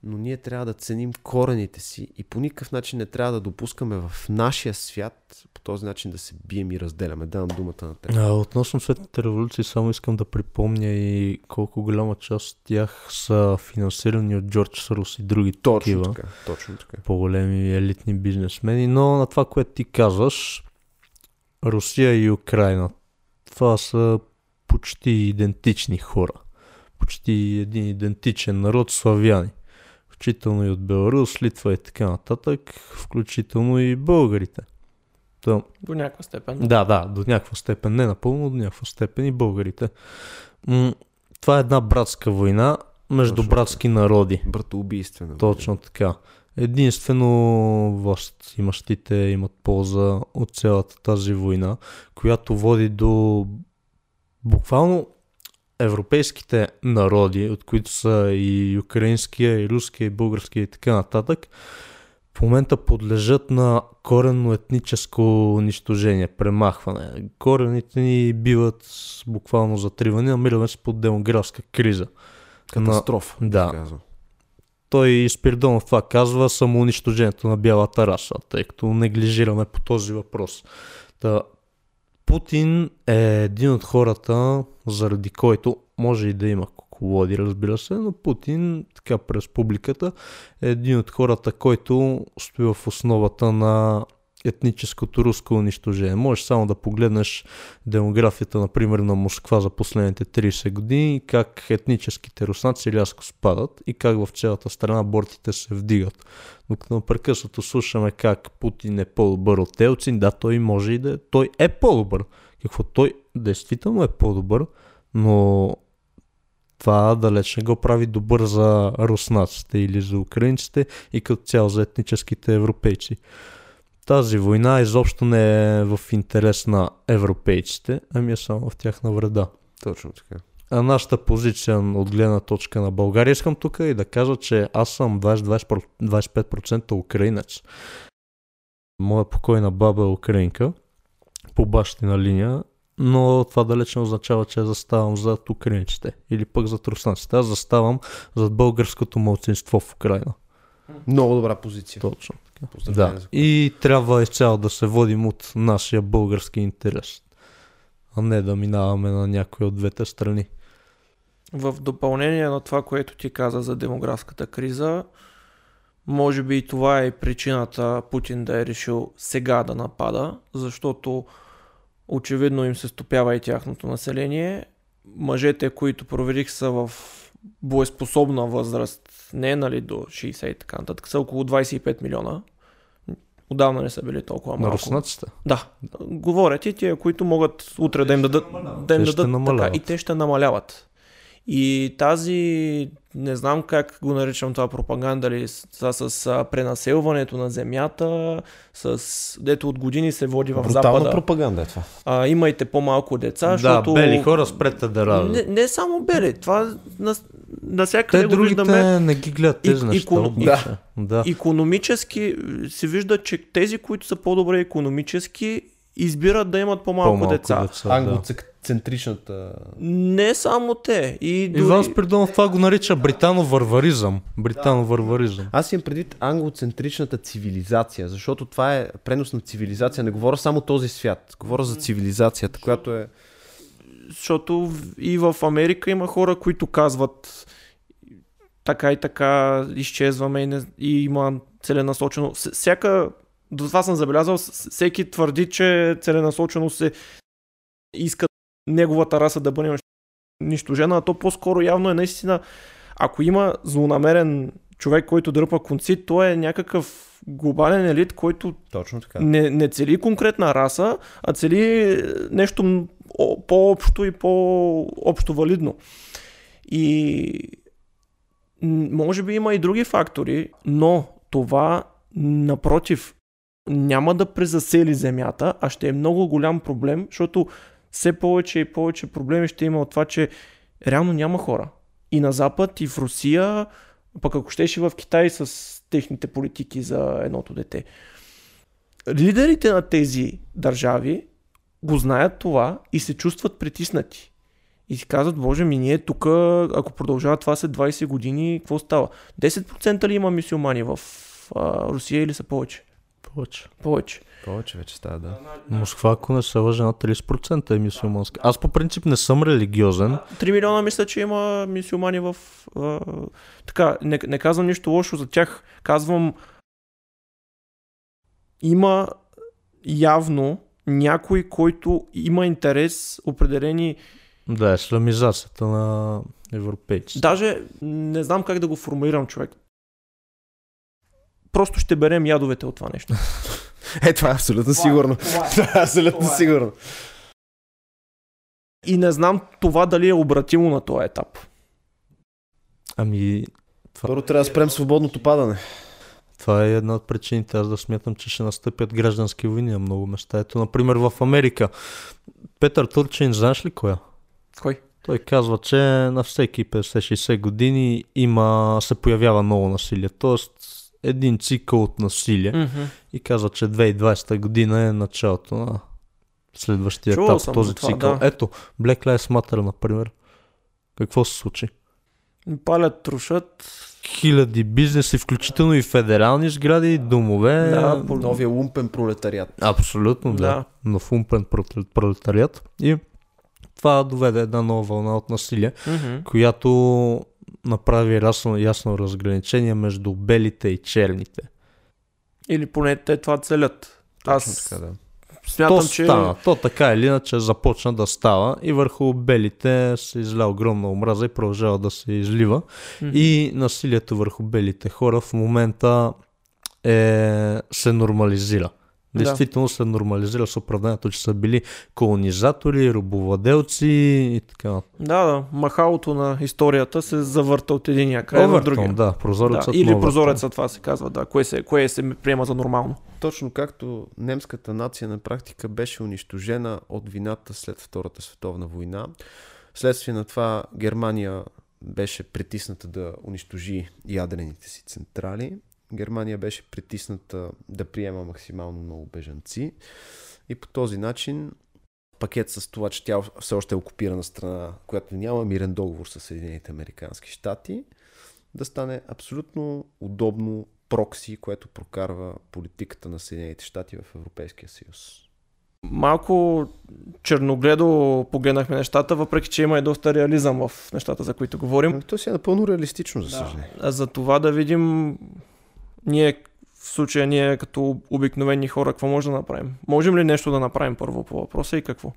но ние трябва да ценим корените си и по никакъв начин не трябва да допускаме в нашия свят по този начин да се бием и разделяме. Давам думата на теб. А, относно светните революции, само искам да припомня и колко голяма част от тях са финансирани от Джордж Сорос и други Точно такива така. Точно така. по-големи елитни бизнесмени, но на това, което ти казваш, Русия и Украина, това са почти идентични хора. Почти един идентичен народ, славяни. Включително и от Беларус, Литва и така нататък, включително и българите. Та, До някаква степен. да, да, до някаква степен, не напълно, до някаква степен и българите. М- това е една братска война между Точно братски народи. Братоубийствена. Точно така. Единствено власт имащите имат полза от цялата тази война, която води до буквално европейските народи, от които са и украинския, и руския, и българския и така нататък, в момента подлежат на коренно етническо унищожение, премахване. Корените ни биват буквално затривани, намираме се под демографска криза. Катастрофа. На- да. казал. Той Спиридонов това казва самоунищожението на бялата раса, тъй като неглижираме по този въпрос. Та, Путин е един от хората, заради който може и да има кукловоди, разбира се, но Путин, така през публиката, е един от хората, който стои в основата на етническото руско унищожение. Можеш само да погледнеш демографията, например, на Москва за последните 30 години, как етническите руснаци рязко спадат и как в цялата страна бортите се вдигат. Докато напрекъснато слушаме как Путин е по-добър от Елцин, да, той може и да е. Той е по-добър. Какво той действително е по-добър, но това далеч не го прави добър за руснаците или за украинците и като цяло за етническите европейци. Тази война изобщо не е в интерес на европейците, ами е само в тяхна вреда. Точно така. А нашата позиция от гледна точка на България искам тук и да кажа, че аз съм 20-25% украинец. Моя покойна баба е украинка по бащина линия, но това далеч не означава, че заставам зад украинците или пък зад руснаците. Аз заставам зад българското мълцинство в Украина. Много добра позиция. Точно. Да. И трябва изцяло да се водим от нашия български интерес, а не да минаваме на някои от двете страни. В допълнение на това, което ти каза за демографската криза, може би и това е причината Путин да е решил сега да напада, защото очевидно им се стопява и тяхното население. Мъжете, които проверих са в боеспособна възраст, не нали до 60 и така нататък, са около 25 милиона. Отдавна не са били толкова На малко. руснаците. Да, говорят и тия, които могат утре да им дадат, да им Те дадат така, и те ще намаляват. И тази, не знам как го наричам това пропаганда, ли, с, с, пренаселването на земята, с дето от години се води в Брутална Запада. пропаганда е това. А, имайте по-малко деца, Да, защото... бели хора спрете да радват. Не, не само бели, това на, навсякъде Те го виждаме. не ги гледат тези И- неща. Да. Економически се вижда, че тези, които са по-добре економически, избират да имат по-малко, По-малко деца. деца, да. Англоцентричната... Не само те. И дори... Иван Спиридонов това го нарича британо-варваризъм. Британо-варваризъм. Аз имам предвид англоцентричната цивилизация, защото това е пренос на цивилизация. Не говоря само този свят, говоря за цивилизацията, която е... Защото и в Америка има хора, които казват така и така изчезваме и, не, и има целенасочено. Всяка, до това съм забелязал, всеки твърди, че целенасочено се иска неговата раса да бъде унищожена, а то по-скоро явно е наистина ако има злонамерен човек, който дърпа конци, той е някакъв глобален елит, който Точно така. не, не цели конкретна раса, а цели нещо по-общо и по-общо валидно. И може би има и други фактори, но това напротив няма да презасели земята, а ще е много голям проблем, защото все повече и повече проблеми ще има от това, че реално няма хора. И на Запад, и в Русия, пък ако щеш и в Китай с техните политики за едното дете. Лидерите на тези държави го знаят това и се чувстват притиснати. И си казват, боже ми, ние тук, ако продължава това след 20 години, какво става? 10% ли има мисиомани в а, Русия или са повече? Повече. Повече. Повече вече става, да. Москва, ако не се лъжа, на 30% е мюсюлманска. Аз по принцип не съм религиозен. 3 милиона мисля, че има мисиомани в... А, така, не, не казвам нищо лошо за тях. Казвам, има явно някой, който има интерес определени... Да, исламизацията на европейците. Даже не знам как да го формулирам, човек. Просто ще берем ядовете от това нещо. Е, това е абсолютно сигурно. Това е абсолютно Това е. сигурно. И не знам това дали е обратимо на този етап. Ами, Първо трябва да спрем свободното падане. Това е една от причините. Аз да смятам, че ще настъпят граждански войни на много места. Ето, например, в Америка. Петър Турчин, знаеш ли коя? Кой? Той казва, че на всеки 50-60 години има, се появява ново насилие. Тоест, един цикъл от насилие. Mm-hmm. И казва, че 2020 година е началото на следващия Чувал етап този това, цикъл. да. Ето, Black Lives Matter, например. Какво се случи? Палят, трушат. Хиляди бизнеси, включително и федерални сгради, и домове. Да, по- Новия лумпен пролетариат. Абсолютно, да. Да. Но в умпен пролет- пролетариат. И това доведе една нова вълна от насилие, Mm-hmm. която направи ясно, ясно разграничение между белите и черните. Или поне те това целят. Аз така, да. Смятам, то че... стана. То така или иначе започна да става и върху белите се изля огромна омраза и продължава да се излива. Мгм. И насилието върху белите хора в момента е, се нормализира. Да. Действително се нормализира с оправданието, че са били колонизатори, рабовладелци и така. Да, да. Махалото на историята се завърта от единия край в другия. да, прозорецът Да, или Овертон. прозореца, това се казва, да. Кое се, кое се приема за нормално. Точно както немската нация на практика беше унищожена от вината след Втората световна война. Вследствие на това Германия беше притисната да унищожи ядрените си централи. Германия беше притисната да приема максимално много бежанци. И по този начин пакет с това, че тя все още е окупирана страна, която няма мирен договор с Съединените Американски щати, да стане абсолютно удобно прокси, което прокарва политиката на Съединените щати в Европейския съюз. Малко черногледо погледнахме нещата, въпреки че има и доста реализъм в нещата, за които говорим. Но То си е напълно реалистично, за съжаление. А За това да видим ние в случая ние като обикновени хора какво може да направим? Можем ли нещо да направим първо по въпроса и какво?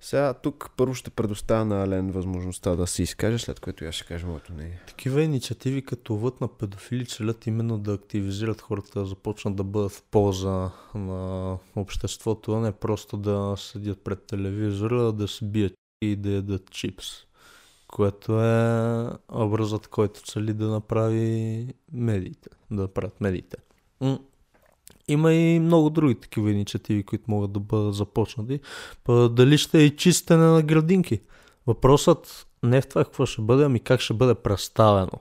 Сега тук първо ще предоставя на Ален възможността да се изкаже, след което аз ще кажа моето мнение. Такива инициативи като лът на педофили целят именно да активизират хората, да започнат да бъдат в полза на обществото, а не просто да седят пред телевизора, да се бият и да ядат чипс. Което е образът, който цели да направи медиите, да направят медиите. Има и много други такива инициативи, които могат да бъдат започнати. Па дали ще е чистене на градинки? Въпросът не е в това какво ще бъде, ами как ще бъде представено.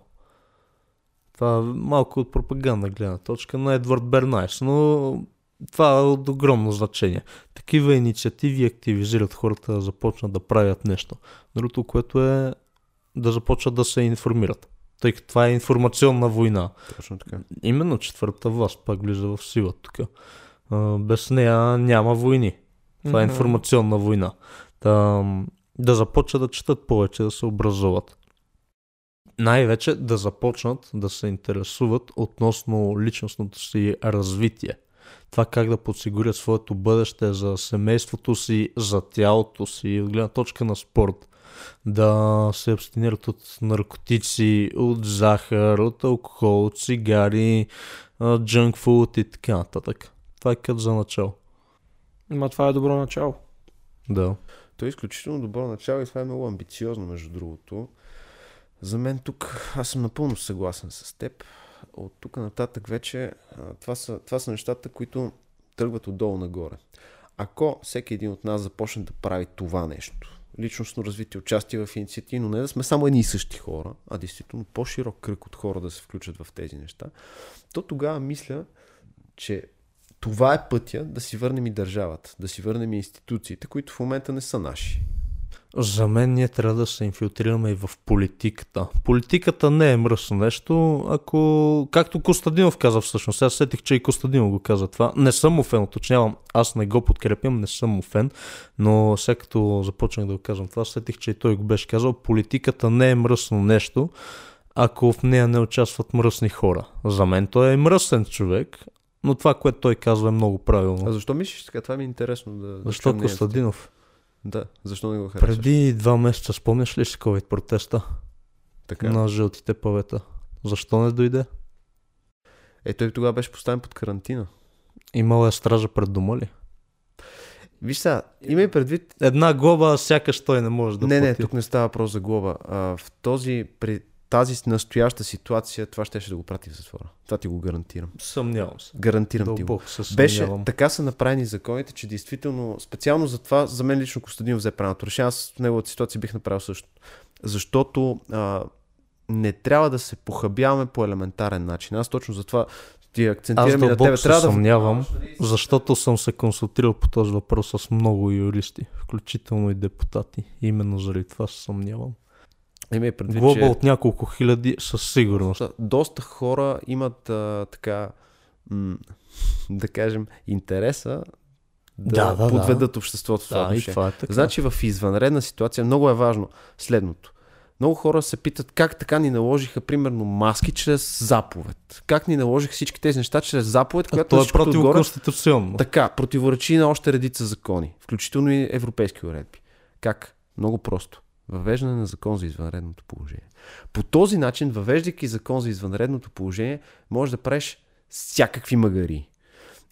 Това е малко от пропагандна гледна точка на Едвард Бернайс, но това е от огромно значение. Такива инициативи активизират хората да започнат да правят нещо. Другото, което е да започнат да се информират. Тъй като това е информационна война. Точно така. Именно четвърта власт пак влиза в сила тук. Без нея няма войни. Това е информационна война. Да, да започнат да четат повече, да се образуват. Най-вече да започнат да се интересуват относно личностното си развитие. Това как да подсигурят своето бъдеще за семейството си, за тялото си, от гледна точка на спорт. да се абстинират от наркотици, от захар, от алкохол, от цигари, джанк фуд и така нататък. Това е като за начало. Ма това е добро начало. Да. То е изключително добро начало и това е много амбициозно, между другото. За мен тук аз съм напълно съгласен с теб. От тук нататък вече това са, това са нещата, които тръгват отдолу нагоре. Ако всеки един от нас започне да прави това нещо, личностно развитие, участие в инициативи, но не да сме само едни и същи хора, а действително по-широк кръг от хора да се включат в тези неща, то тогава мисля, че това е пътя да си върнем и държавата, да си върнем и институциите, които в момента не са наши. За мен ние трябва да се инфилтрираме и в политиката. Политиката не е мръсно нещо, ако, както Костадинов каза всъщност, аз сетих, че и Костадинов го каза това. Не съм му фен, уточнявам, аз не го подкрепям, не съм му фен, но сега като започнах да го казвам това, сетих, че и той го беше казал, политиката не е мръсно нещо, ако в нея не участват мръсни хора. За мен той е мръсен човек, но това, което той казва е много правилно. А защо мислиш така? Това ми е интересно да. Защо. Костадинов? Да, защо не го харесваш? Преди два месеца спомняш ли си COVID протеста Така. на жълтите павета? Защо не дойде? Е, той тогава беше поставен под карантина. Имала е стража пред дома ли? Виж сега, имай предвид. Една глоба, сякаш той не може да не, не, плати. тук не става въпрос за глоба. А, в този, при тази настояща ситуация, това ще, ще да го прати в затвора. Това ти го гарантирам. Съмнявам се. Гарантирам ти го. Дълбоко се Беше, така са направени законите, че действително, специално за това, за мен лично Костадин взе правилното решение. Аз в неговата ситуация бих направил също. Защото а, не трябва да се похабяваме по елементарен начин. Аз точно за това ти Аз акцентирам и на дълбоко тебе. се Трябва да съмнявам, защото съм се консултирал по този въпрос с много юристи, включително и депутати. Именно заради това се съмнявам. Имай предвид, Глоба че от няколко хиляди със сигурност. доста, хора имат а, така, м- да кажем, интереса да, Да, да, да. подведат обществото в това Да, това е така. Значи в извънредна ситуация много е важно следното. Много хора се питат как така ни наложиха, примерно, маски чрез заповед. Как ни наложиха всички тези неща чрез заповед, а която то е противоконституционно. Така, противоречи на още редица закони, включително и европейски уредби. Как? Много просто. Въвеждане на закон за извънредното положение. По този начин, въвеждайки закон за извънредното положение, можеш да правиш всякакви магари.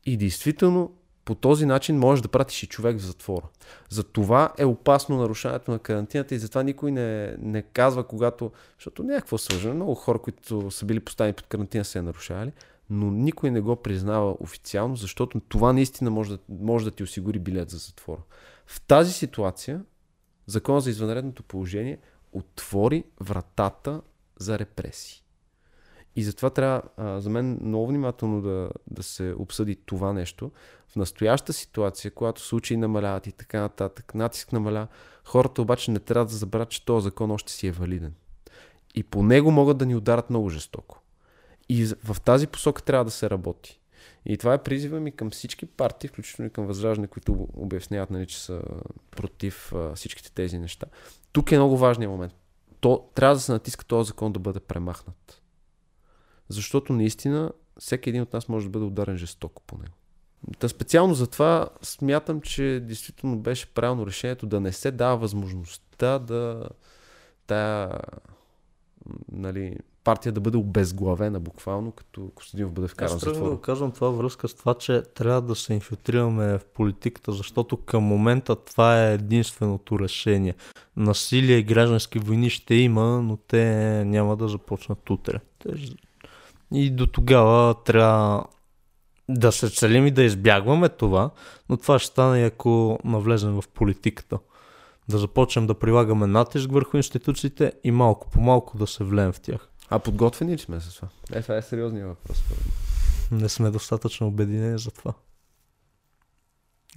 И действително, по този начин можеш да пратиш и човек в затвора. За това е опасно нарушаването на карантината и затова никой не, не казва, когато. Защото някакво сложено. Много хора, които са били поставени под карантина, се е нарушавали, но никой не го признава официално, защото това наистина може да, може да ти осигури билет за затвора. В тази ситуация, Закон за извънредното положение отвори вратата за репресии. И затова трябва, а, за мен, много внимателно да, да се обсъди това нещо. В настояща ситуация, когато случаи намаляват и така нататък, натиск намаля, хората обаче не трябва да забравят, че този закон още си е валиден. И по него могат да ни ударат много жестоко. И в тази посока трябва да се работи. И това е призива ми към всички партии, включително и към Възраждане, които обясняват, нали, че са против а, всичките тези неща. Тук е много важният момент. То, трябва да се натиска този закон да бъде премахнат. Защото наистина всеки един от нас може да бъде ударен жестоко по него. Та специално за това смятам, че действително беше правилно решението да не се дава възможността да тая нали, партия да бъде обезглавена буквално, като Костадинов бъде вкаран Аз трябва да го казвам това връзка с това, че трябва да се инфилтрираме в политиката, защото към момента това е единственото решение. Насилие и граждански войни ще има, но те няма да започнат утре. И до тогава трябва да се целим и да избягваме това, но това ще стане ако навлезем в политиката. Да започнем да прилагаме натиск върху институциите и малко по малко да се влеем в тях. А подготвени ли сме с това? Е, това е сериозният въпрос. Не сме достатъчно обединени за това.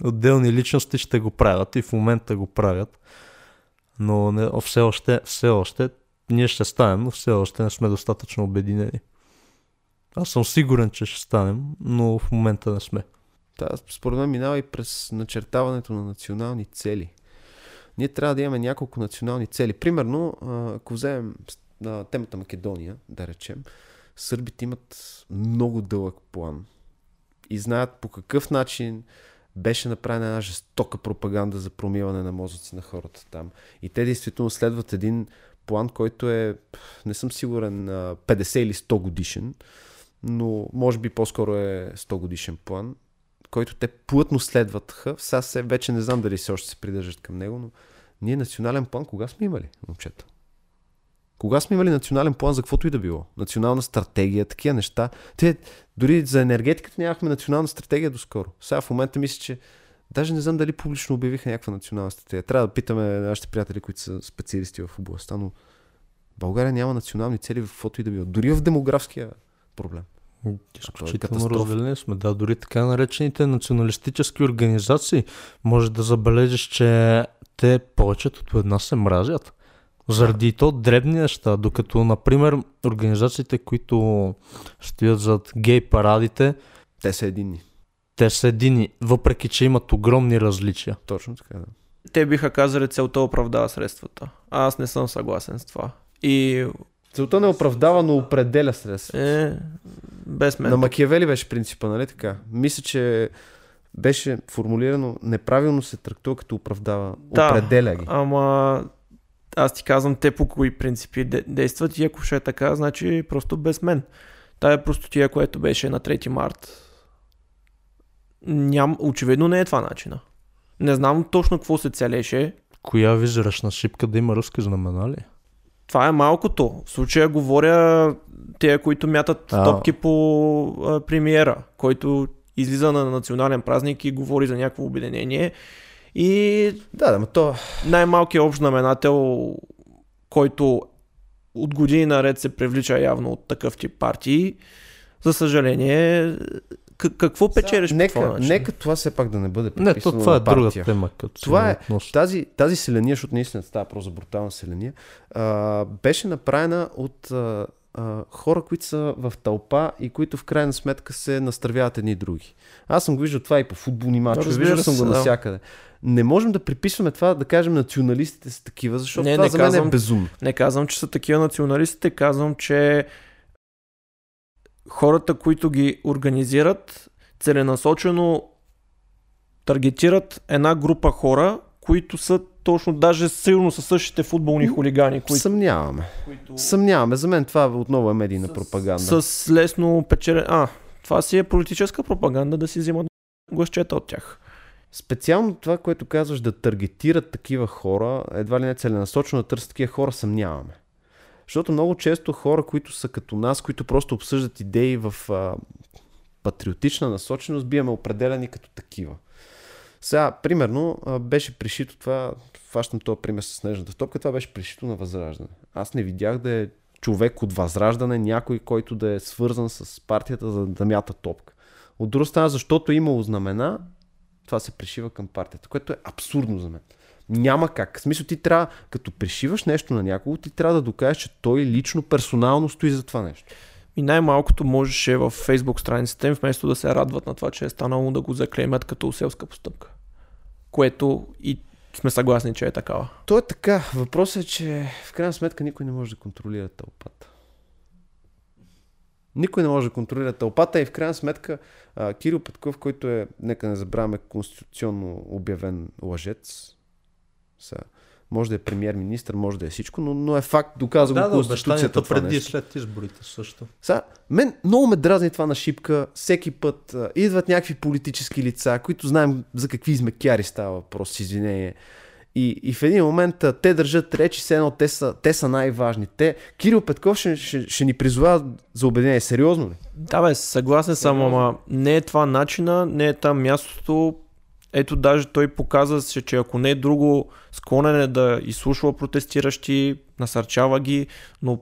Отделни личности ще го правят и в момента го правят, но не, все, още, все още ние ще станем, но все още не сме достатъчно обединени. Аз съм сигурен, че ще станем, но в момента не сме. Та, според мен минава и през начертаването на национални цели. Ние трябва да имаме няколко национални цели. Примерно, ако вземем на темата Македония, да речем, сърбите имат много дълъг план и знаят по какъв начин беше направена една жестока пропаганда за промиване на мозъци на хората там. И те действително следват един план, който е, не съм сигурен, 50 или 100 годишен, но може би по-скоро е 100 годишен план, който те плътно следваха. Сега се, вече не знам дали се още се придържат към него, но ние национален план кога сме имали, момчета? Кога сме имали национален план за каквото и да било? Национална стратегия, такива неща. Те, дори за енергетиката нямахме национална стратегия доскоро. Сега в момента мисля, че даже не знам дали публично обявиха някаква национална стратегия. Трябва да питаме нашите приятели, които са специалисти в областта, но България няма национални цели в каквото и да било. Дори в демографския проблем. Изключително разделени сме. Да, дори така наречените националистически организации може да забележиш, че те повечето от една се мразят. Заради то дребни неща, докато, например, организациите, които стоят зад гей парадите, те са единни. Те са едини, въпреки че имат огромни различия. Точно така, да. Те биха казали целта оправдава средствата. А аз не съм съгласен с това. И Целта не оправдава, но определя средства. Е, без мен. На Макиявели беше принципа, нали така? Мисля, че беше формулирано неправилно се трактува като оправдава. Да, определя ги. Ама аз ти казвам те по кои принципи действат и ако ще е така, значи просто без мен. Тая простотия, което беше на 3 март, ням, очевидно не е това начина. Не знам точно какво се целеше. Коя визираш на шипка да има руски знамена ли? Това е малкото. В случая говоря те, които мятат а... топки по а, премиера, който излиза на национален празник и говори за някакво обединение. И да, да, то... най-малкият общ знаменател, който от години наред се привлича явно от такъв тип партии, за съжаление, какво печелиш нека, по това начин? Нека това все пак да не бъде Не, то това е друга тема. Като това е, тази, тази селения, защото наистина става просто за брутална селения, а, беше направена от а, а, хора, които са в тълпа и които в крайна сметка се настървяват едни други. Аз съм го виждал това и по футболни мачове, да, виждал съм го да. навсякъде. Не можем да приписваме това, да кажем националистите са такива, защото не, това не за казвам, мен е безумно. Не казвам, че са такива националистите, казвам, че хората, които ги организират, целенасочено таргетират една група хора, които са точно даже силно са същите футболни хулигани. Които, Съмняваме. Които... Съмняваме. За мен това отново е медийна с, пропаганда. С лесно печелен... А, това си е политическа пропаганда да си взимат гласчета от тях. Специално това, което казваш да таргетират такива хора, едва ли не целенасочено да търсят такива хора, съмняваме. Защото много често хора, които са като нас, които просто обсъждат идеи в а, патриотична насоченост, биваме определени като такива. Сега, примерно, беше пришито това, фащам този пример с снежната топка, това беше пришито на Възраждане. Аз не видях да е човек от Възраждане, някой, който да е свързан с партията за да мята топка. От друга страна, защото е имало знамена, това се пришива към партията, което е абсурдно за мен. Няма как. В смисъл ти трябва, като пришиваш нещо на някого, ти трябва да докажеш, че той лично, персонално стои за това нещо. И най-малкото можеше в фейсбук страницата им, вместо да се радват на това, че е станало да го заклеймят като селска постъпка. Което и сме съгласни, че е такава. То е така. Въпросът е, че в крайна сметка никой не може да контролира тълпата. Никой не може да контролира тълпата и в крайна сметка Кирил Петков, който е, нека не забравяме, конституционно обявен лъжец, сега, може да е премьер-министр, може да е всичко, но, но е факт, доказва да, го Конституцията. Да, преди и след изборите също. Сега, мен много ме дразни това на шипка. Всеки път а, идват някакви политически лица, които знаем за какви измекяри става въпрос, извинение. И, и в един момент а, те държат речи, все едно те са, те са най-важни. Те, Кирил Петков ще, ще, ще ни призова за обединение. Сериозно ли? Да, бе, съгласен съм, ама не е това начина, не е там мястото ето даже той показа се, че ако не е друго, склонен е да изслушва протестиращи, насърчава ги, но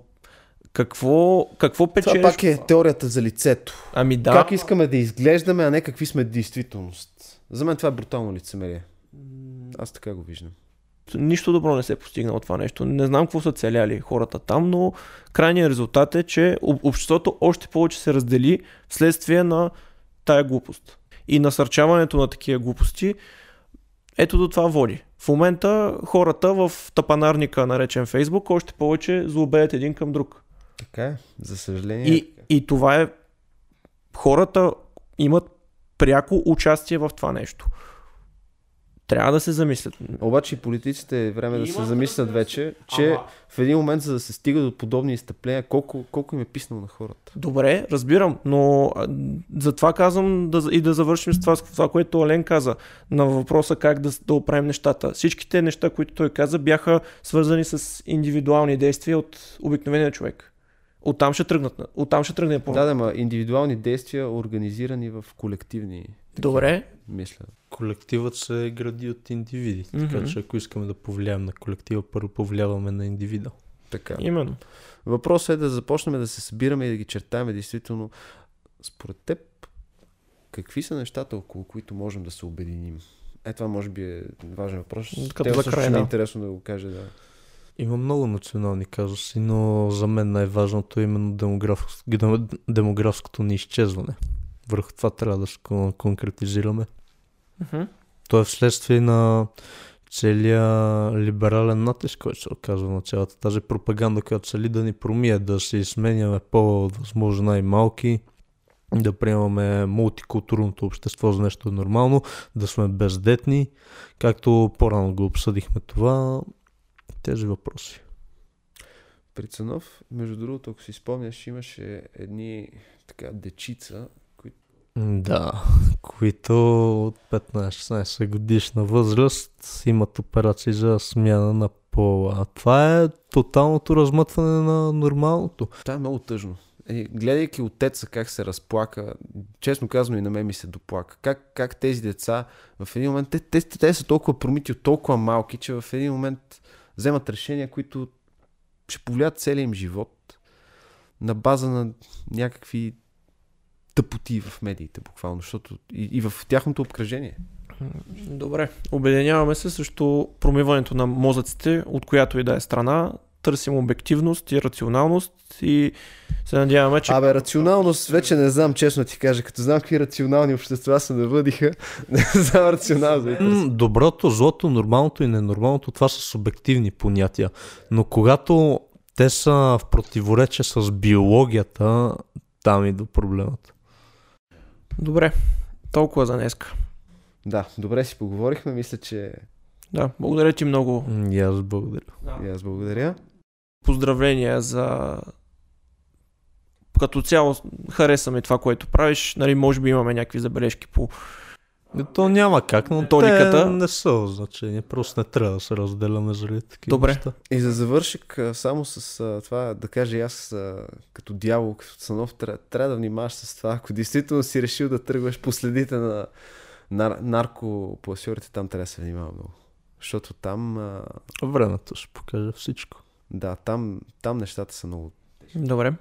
какво, какво печелиш? Това пак е теорията за лицето. Ами да. Как искаме да изглеждаме, а не какви сме действителност. За мен това е брутално лицемерие. Аз така го виждам. Нищо добро не се е постигнало това нещо. Не знам какво са целяли хората там, но крайният резултат е, че обществото още повече се раздели вследствие на тая глупост и насърчаването на такива глупости, ето до това води. В момента хората в тапанарника, наречен Фейсбук, още повече злобеят един към друг. Така е, за съжаление. И, и това е. Хората имат пряко участие в това нещо. Трябва да се замислят. Обаче и политиците е време да се замислят вече, че Ама- в един момент, за да се стига до подобни изтъпления, колко, колко им е писнало на хората. Добре, разбирам, но а, затова казвам да, и да завършим с това, с това, което Олен каза на въпроса как да, да оправим нещата. Всичките неща, които той каза, бяха свързани с индивидуални действия от обикновения човек. Оттам ще тръгнат. Оттам ще тръгне по. Да, да, ма индивидуални действия, организирани в колективни, Добре, мисля. Колективът се гради от индивиди, така Мгм. че ако искаме да повлияем на колектива, първо повлияваме на индивида. Така. именно. Въпросът е да започнем да се събираме и да ги чертаем действително. Според теб, какви са нещата, около които можем да се обединим? Е, това може би е важен въпрос. Като Те за край, е да. интересно да го каже, да. Има много национални казуси, но за мен най-важното е именно демограф... дем- демографското ни изчезване. Върху това трябва да се кон- конкретизираме. Мгм. То е вследствие на целия либерален натиск, който се оказва на цялата тази пропаганда, която цели да ни промие, да се изменяме по-възможно най-малки, да приемаме мултикултурното общество за нещо нормално, да сме бездетни, както по-рано го обсъдихме това, тези въпроси. При Цанов, между другото, ако си спомняш, имаше едни така дечица, Да, които от 15-16 годишна възраст имат операции за смяна на пола. Това е тоталното размътване на нормалното. Това е много тъжно. Е, гледайки отеца как се разплака, честно казано и на мен ми се доплака. Как, как тези деца в един момент, те, те, те, са толкова промити толкова малки, че в един момент вземат решения, които ще повлият целия им живот на база на някакви тъпоти в медиите, буквално, защото и, и в тяхното обкръжение. Добре. Обединяваме се срещу промиването на мозъците, от която и да е страна. Търсим обективност и рационалност и се надяваме, че Абе, рационалност, вече не знам, честно ти кажа, като знам какви рационални общества се навъдиха, не знам рационално да ги търся. М, Доброто, злото, нормалното и ненормалното, това са субективни понятия. Но когато те са в противоречие с биологията, там и до проблемът. Добре. Толкова за днеска. Да, добре си поговорихме, мисля, че Да, благодаря ти много. И аз благодаря. и аз благодаря. Поздравления за като цяло харесаме това, което правиш. Нали, може би имаме някакви забележки по... То няма как, но Тониката- те не са значение. Просто не трябва да се разделяме заради такива Добре. неща. И за завършик, само с а, това да кажа и аз а, като дявол, като Цанов, трябва, трябва да внимаваш с това. Ако действително си решил да тръгваш по следите на нар, наркопласьорите, там трябва да се внимава много. Защото там, а, Времето ще покаже всичко. да, там, там нещата са много Добре.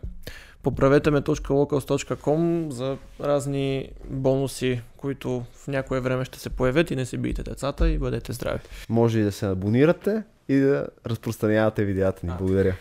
Поправете ме .locals.com за разни бонуси, които в някое време ще се появят и не се бийте децата и бъдете здрави. Може и да се абонирате и да разпространявате видеята ни. Благодаря.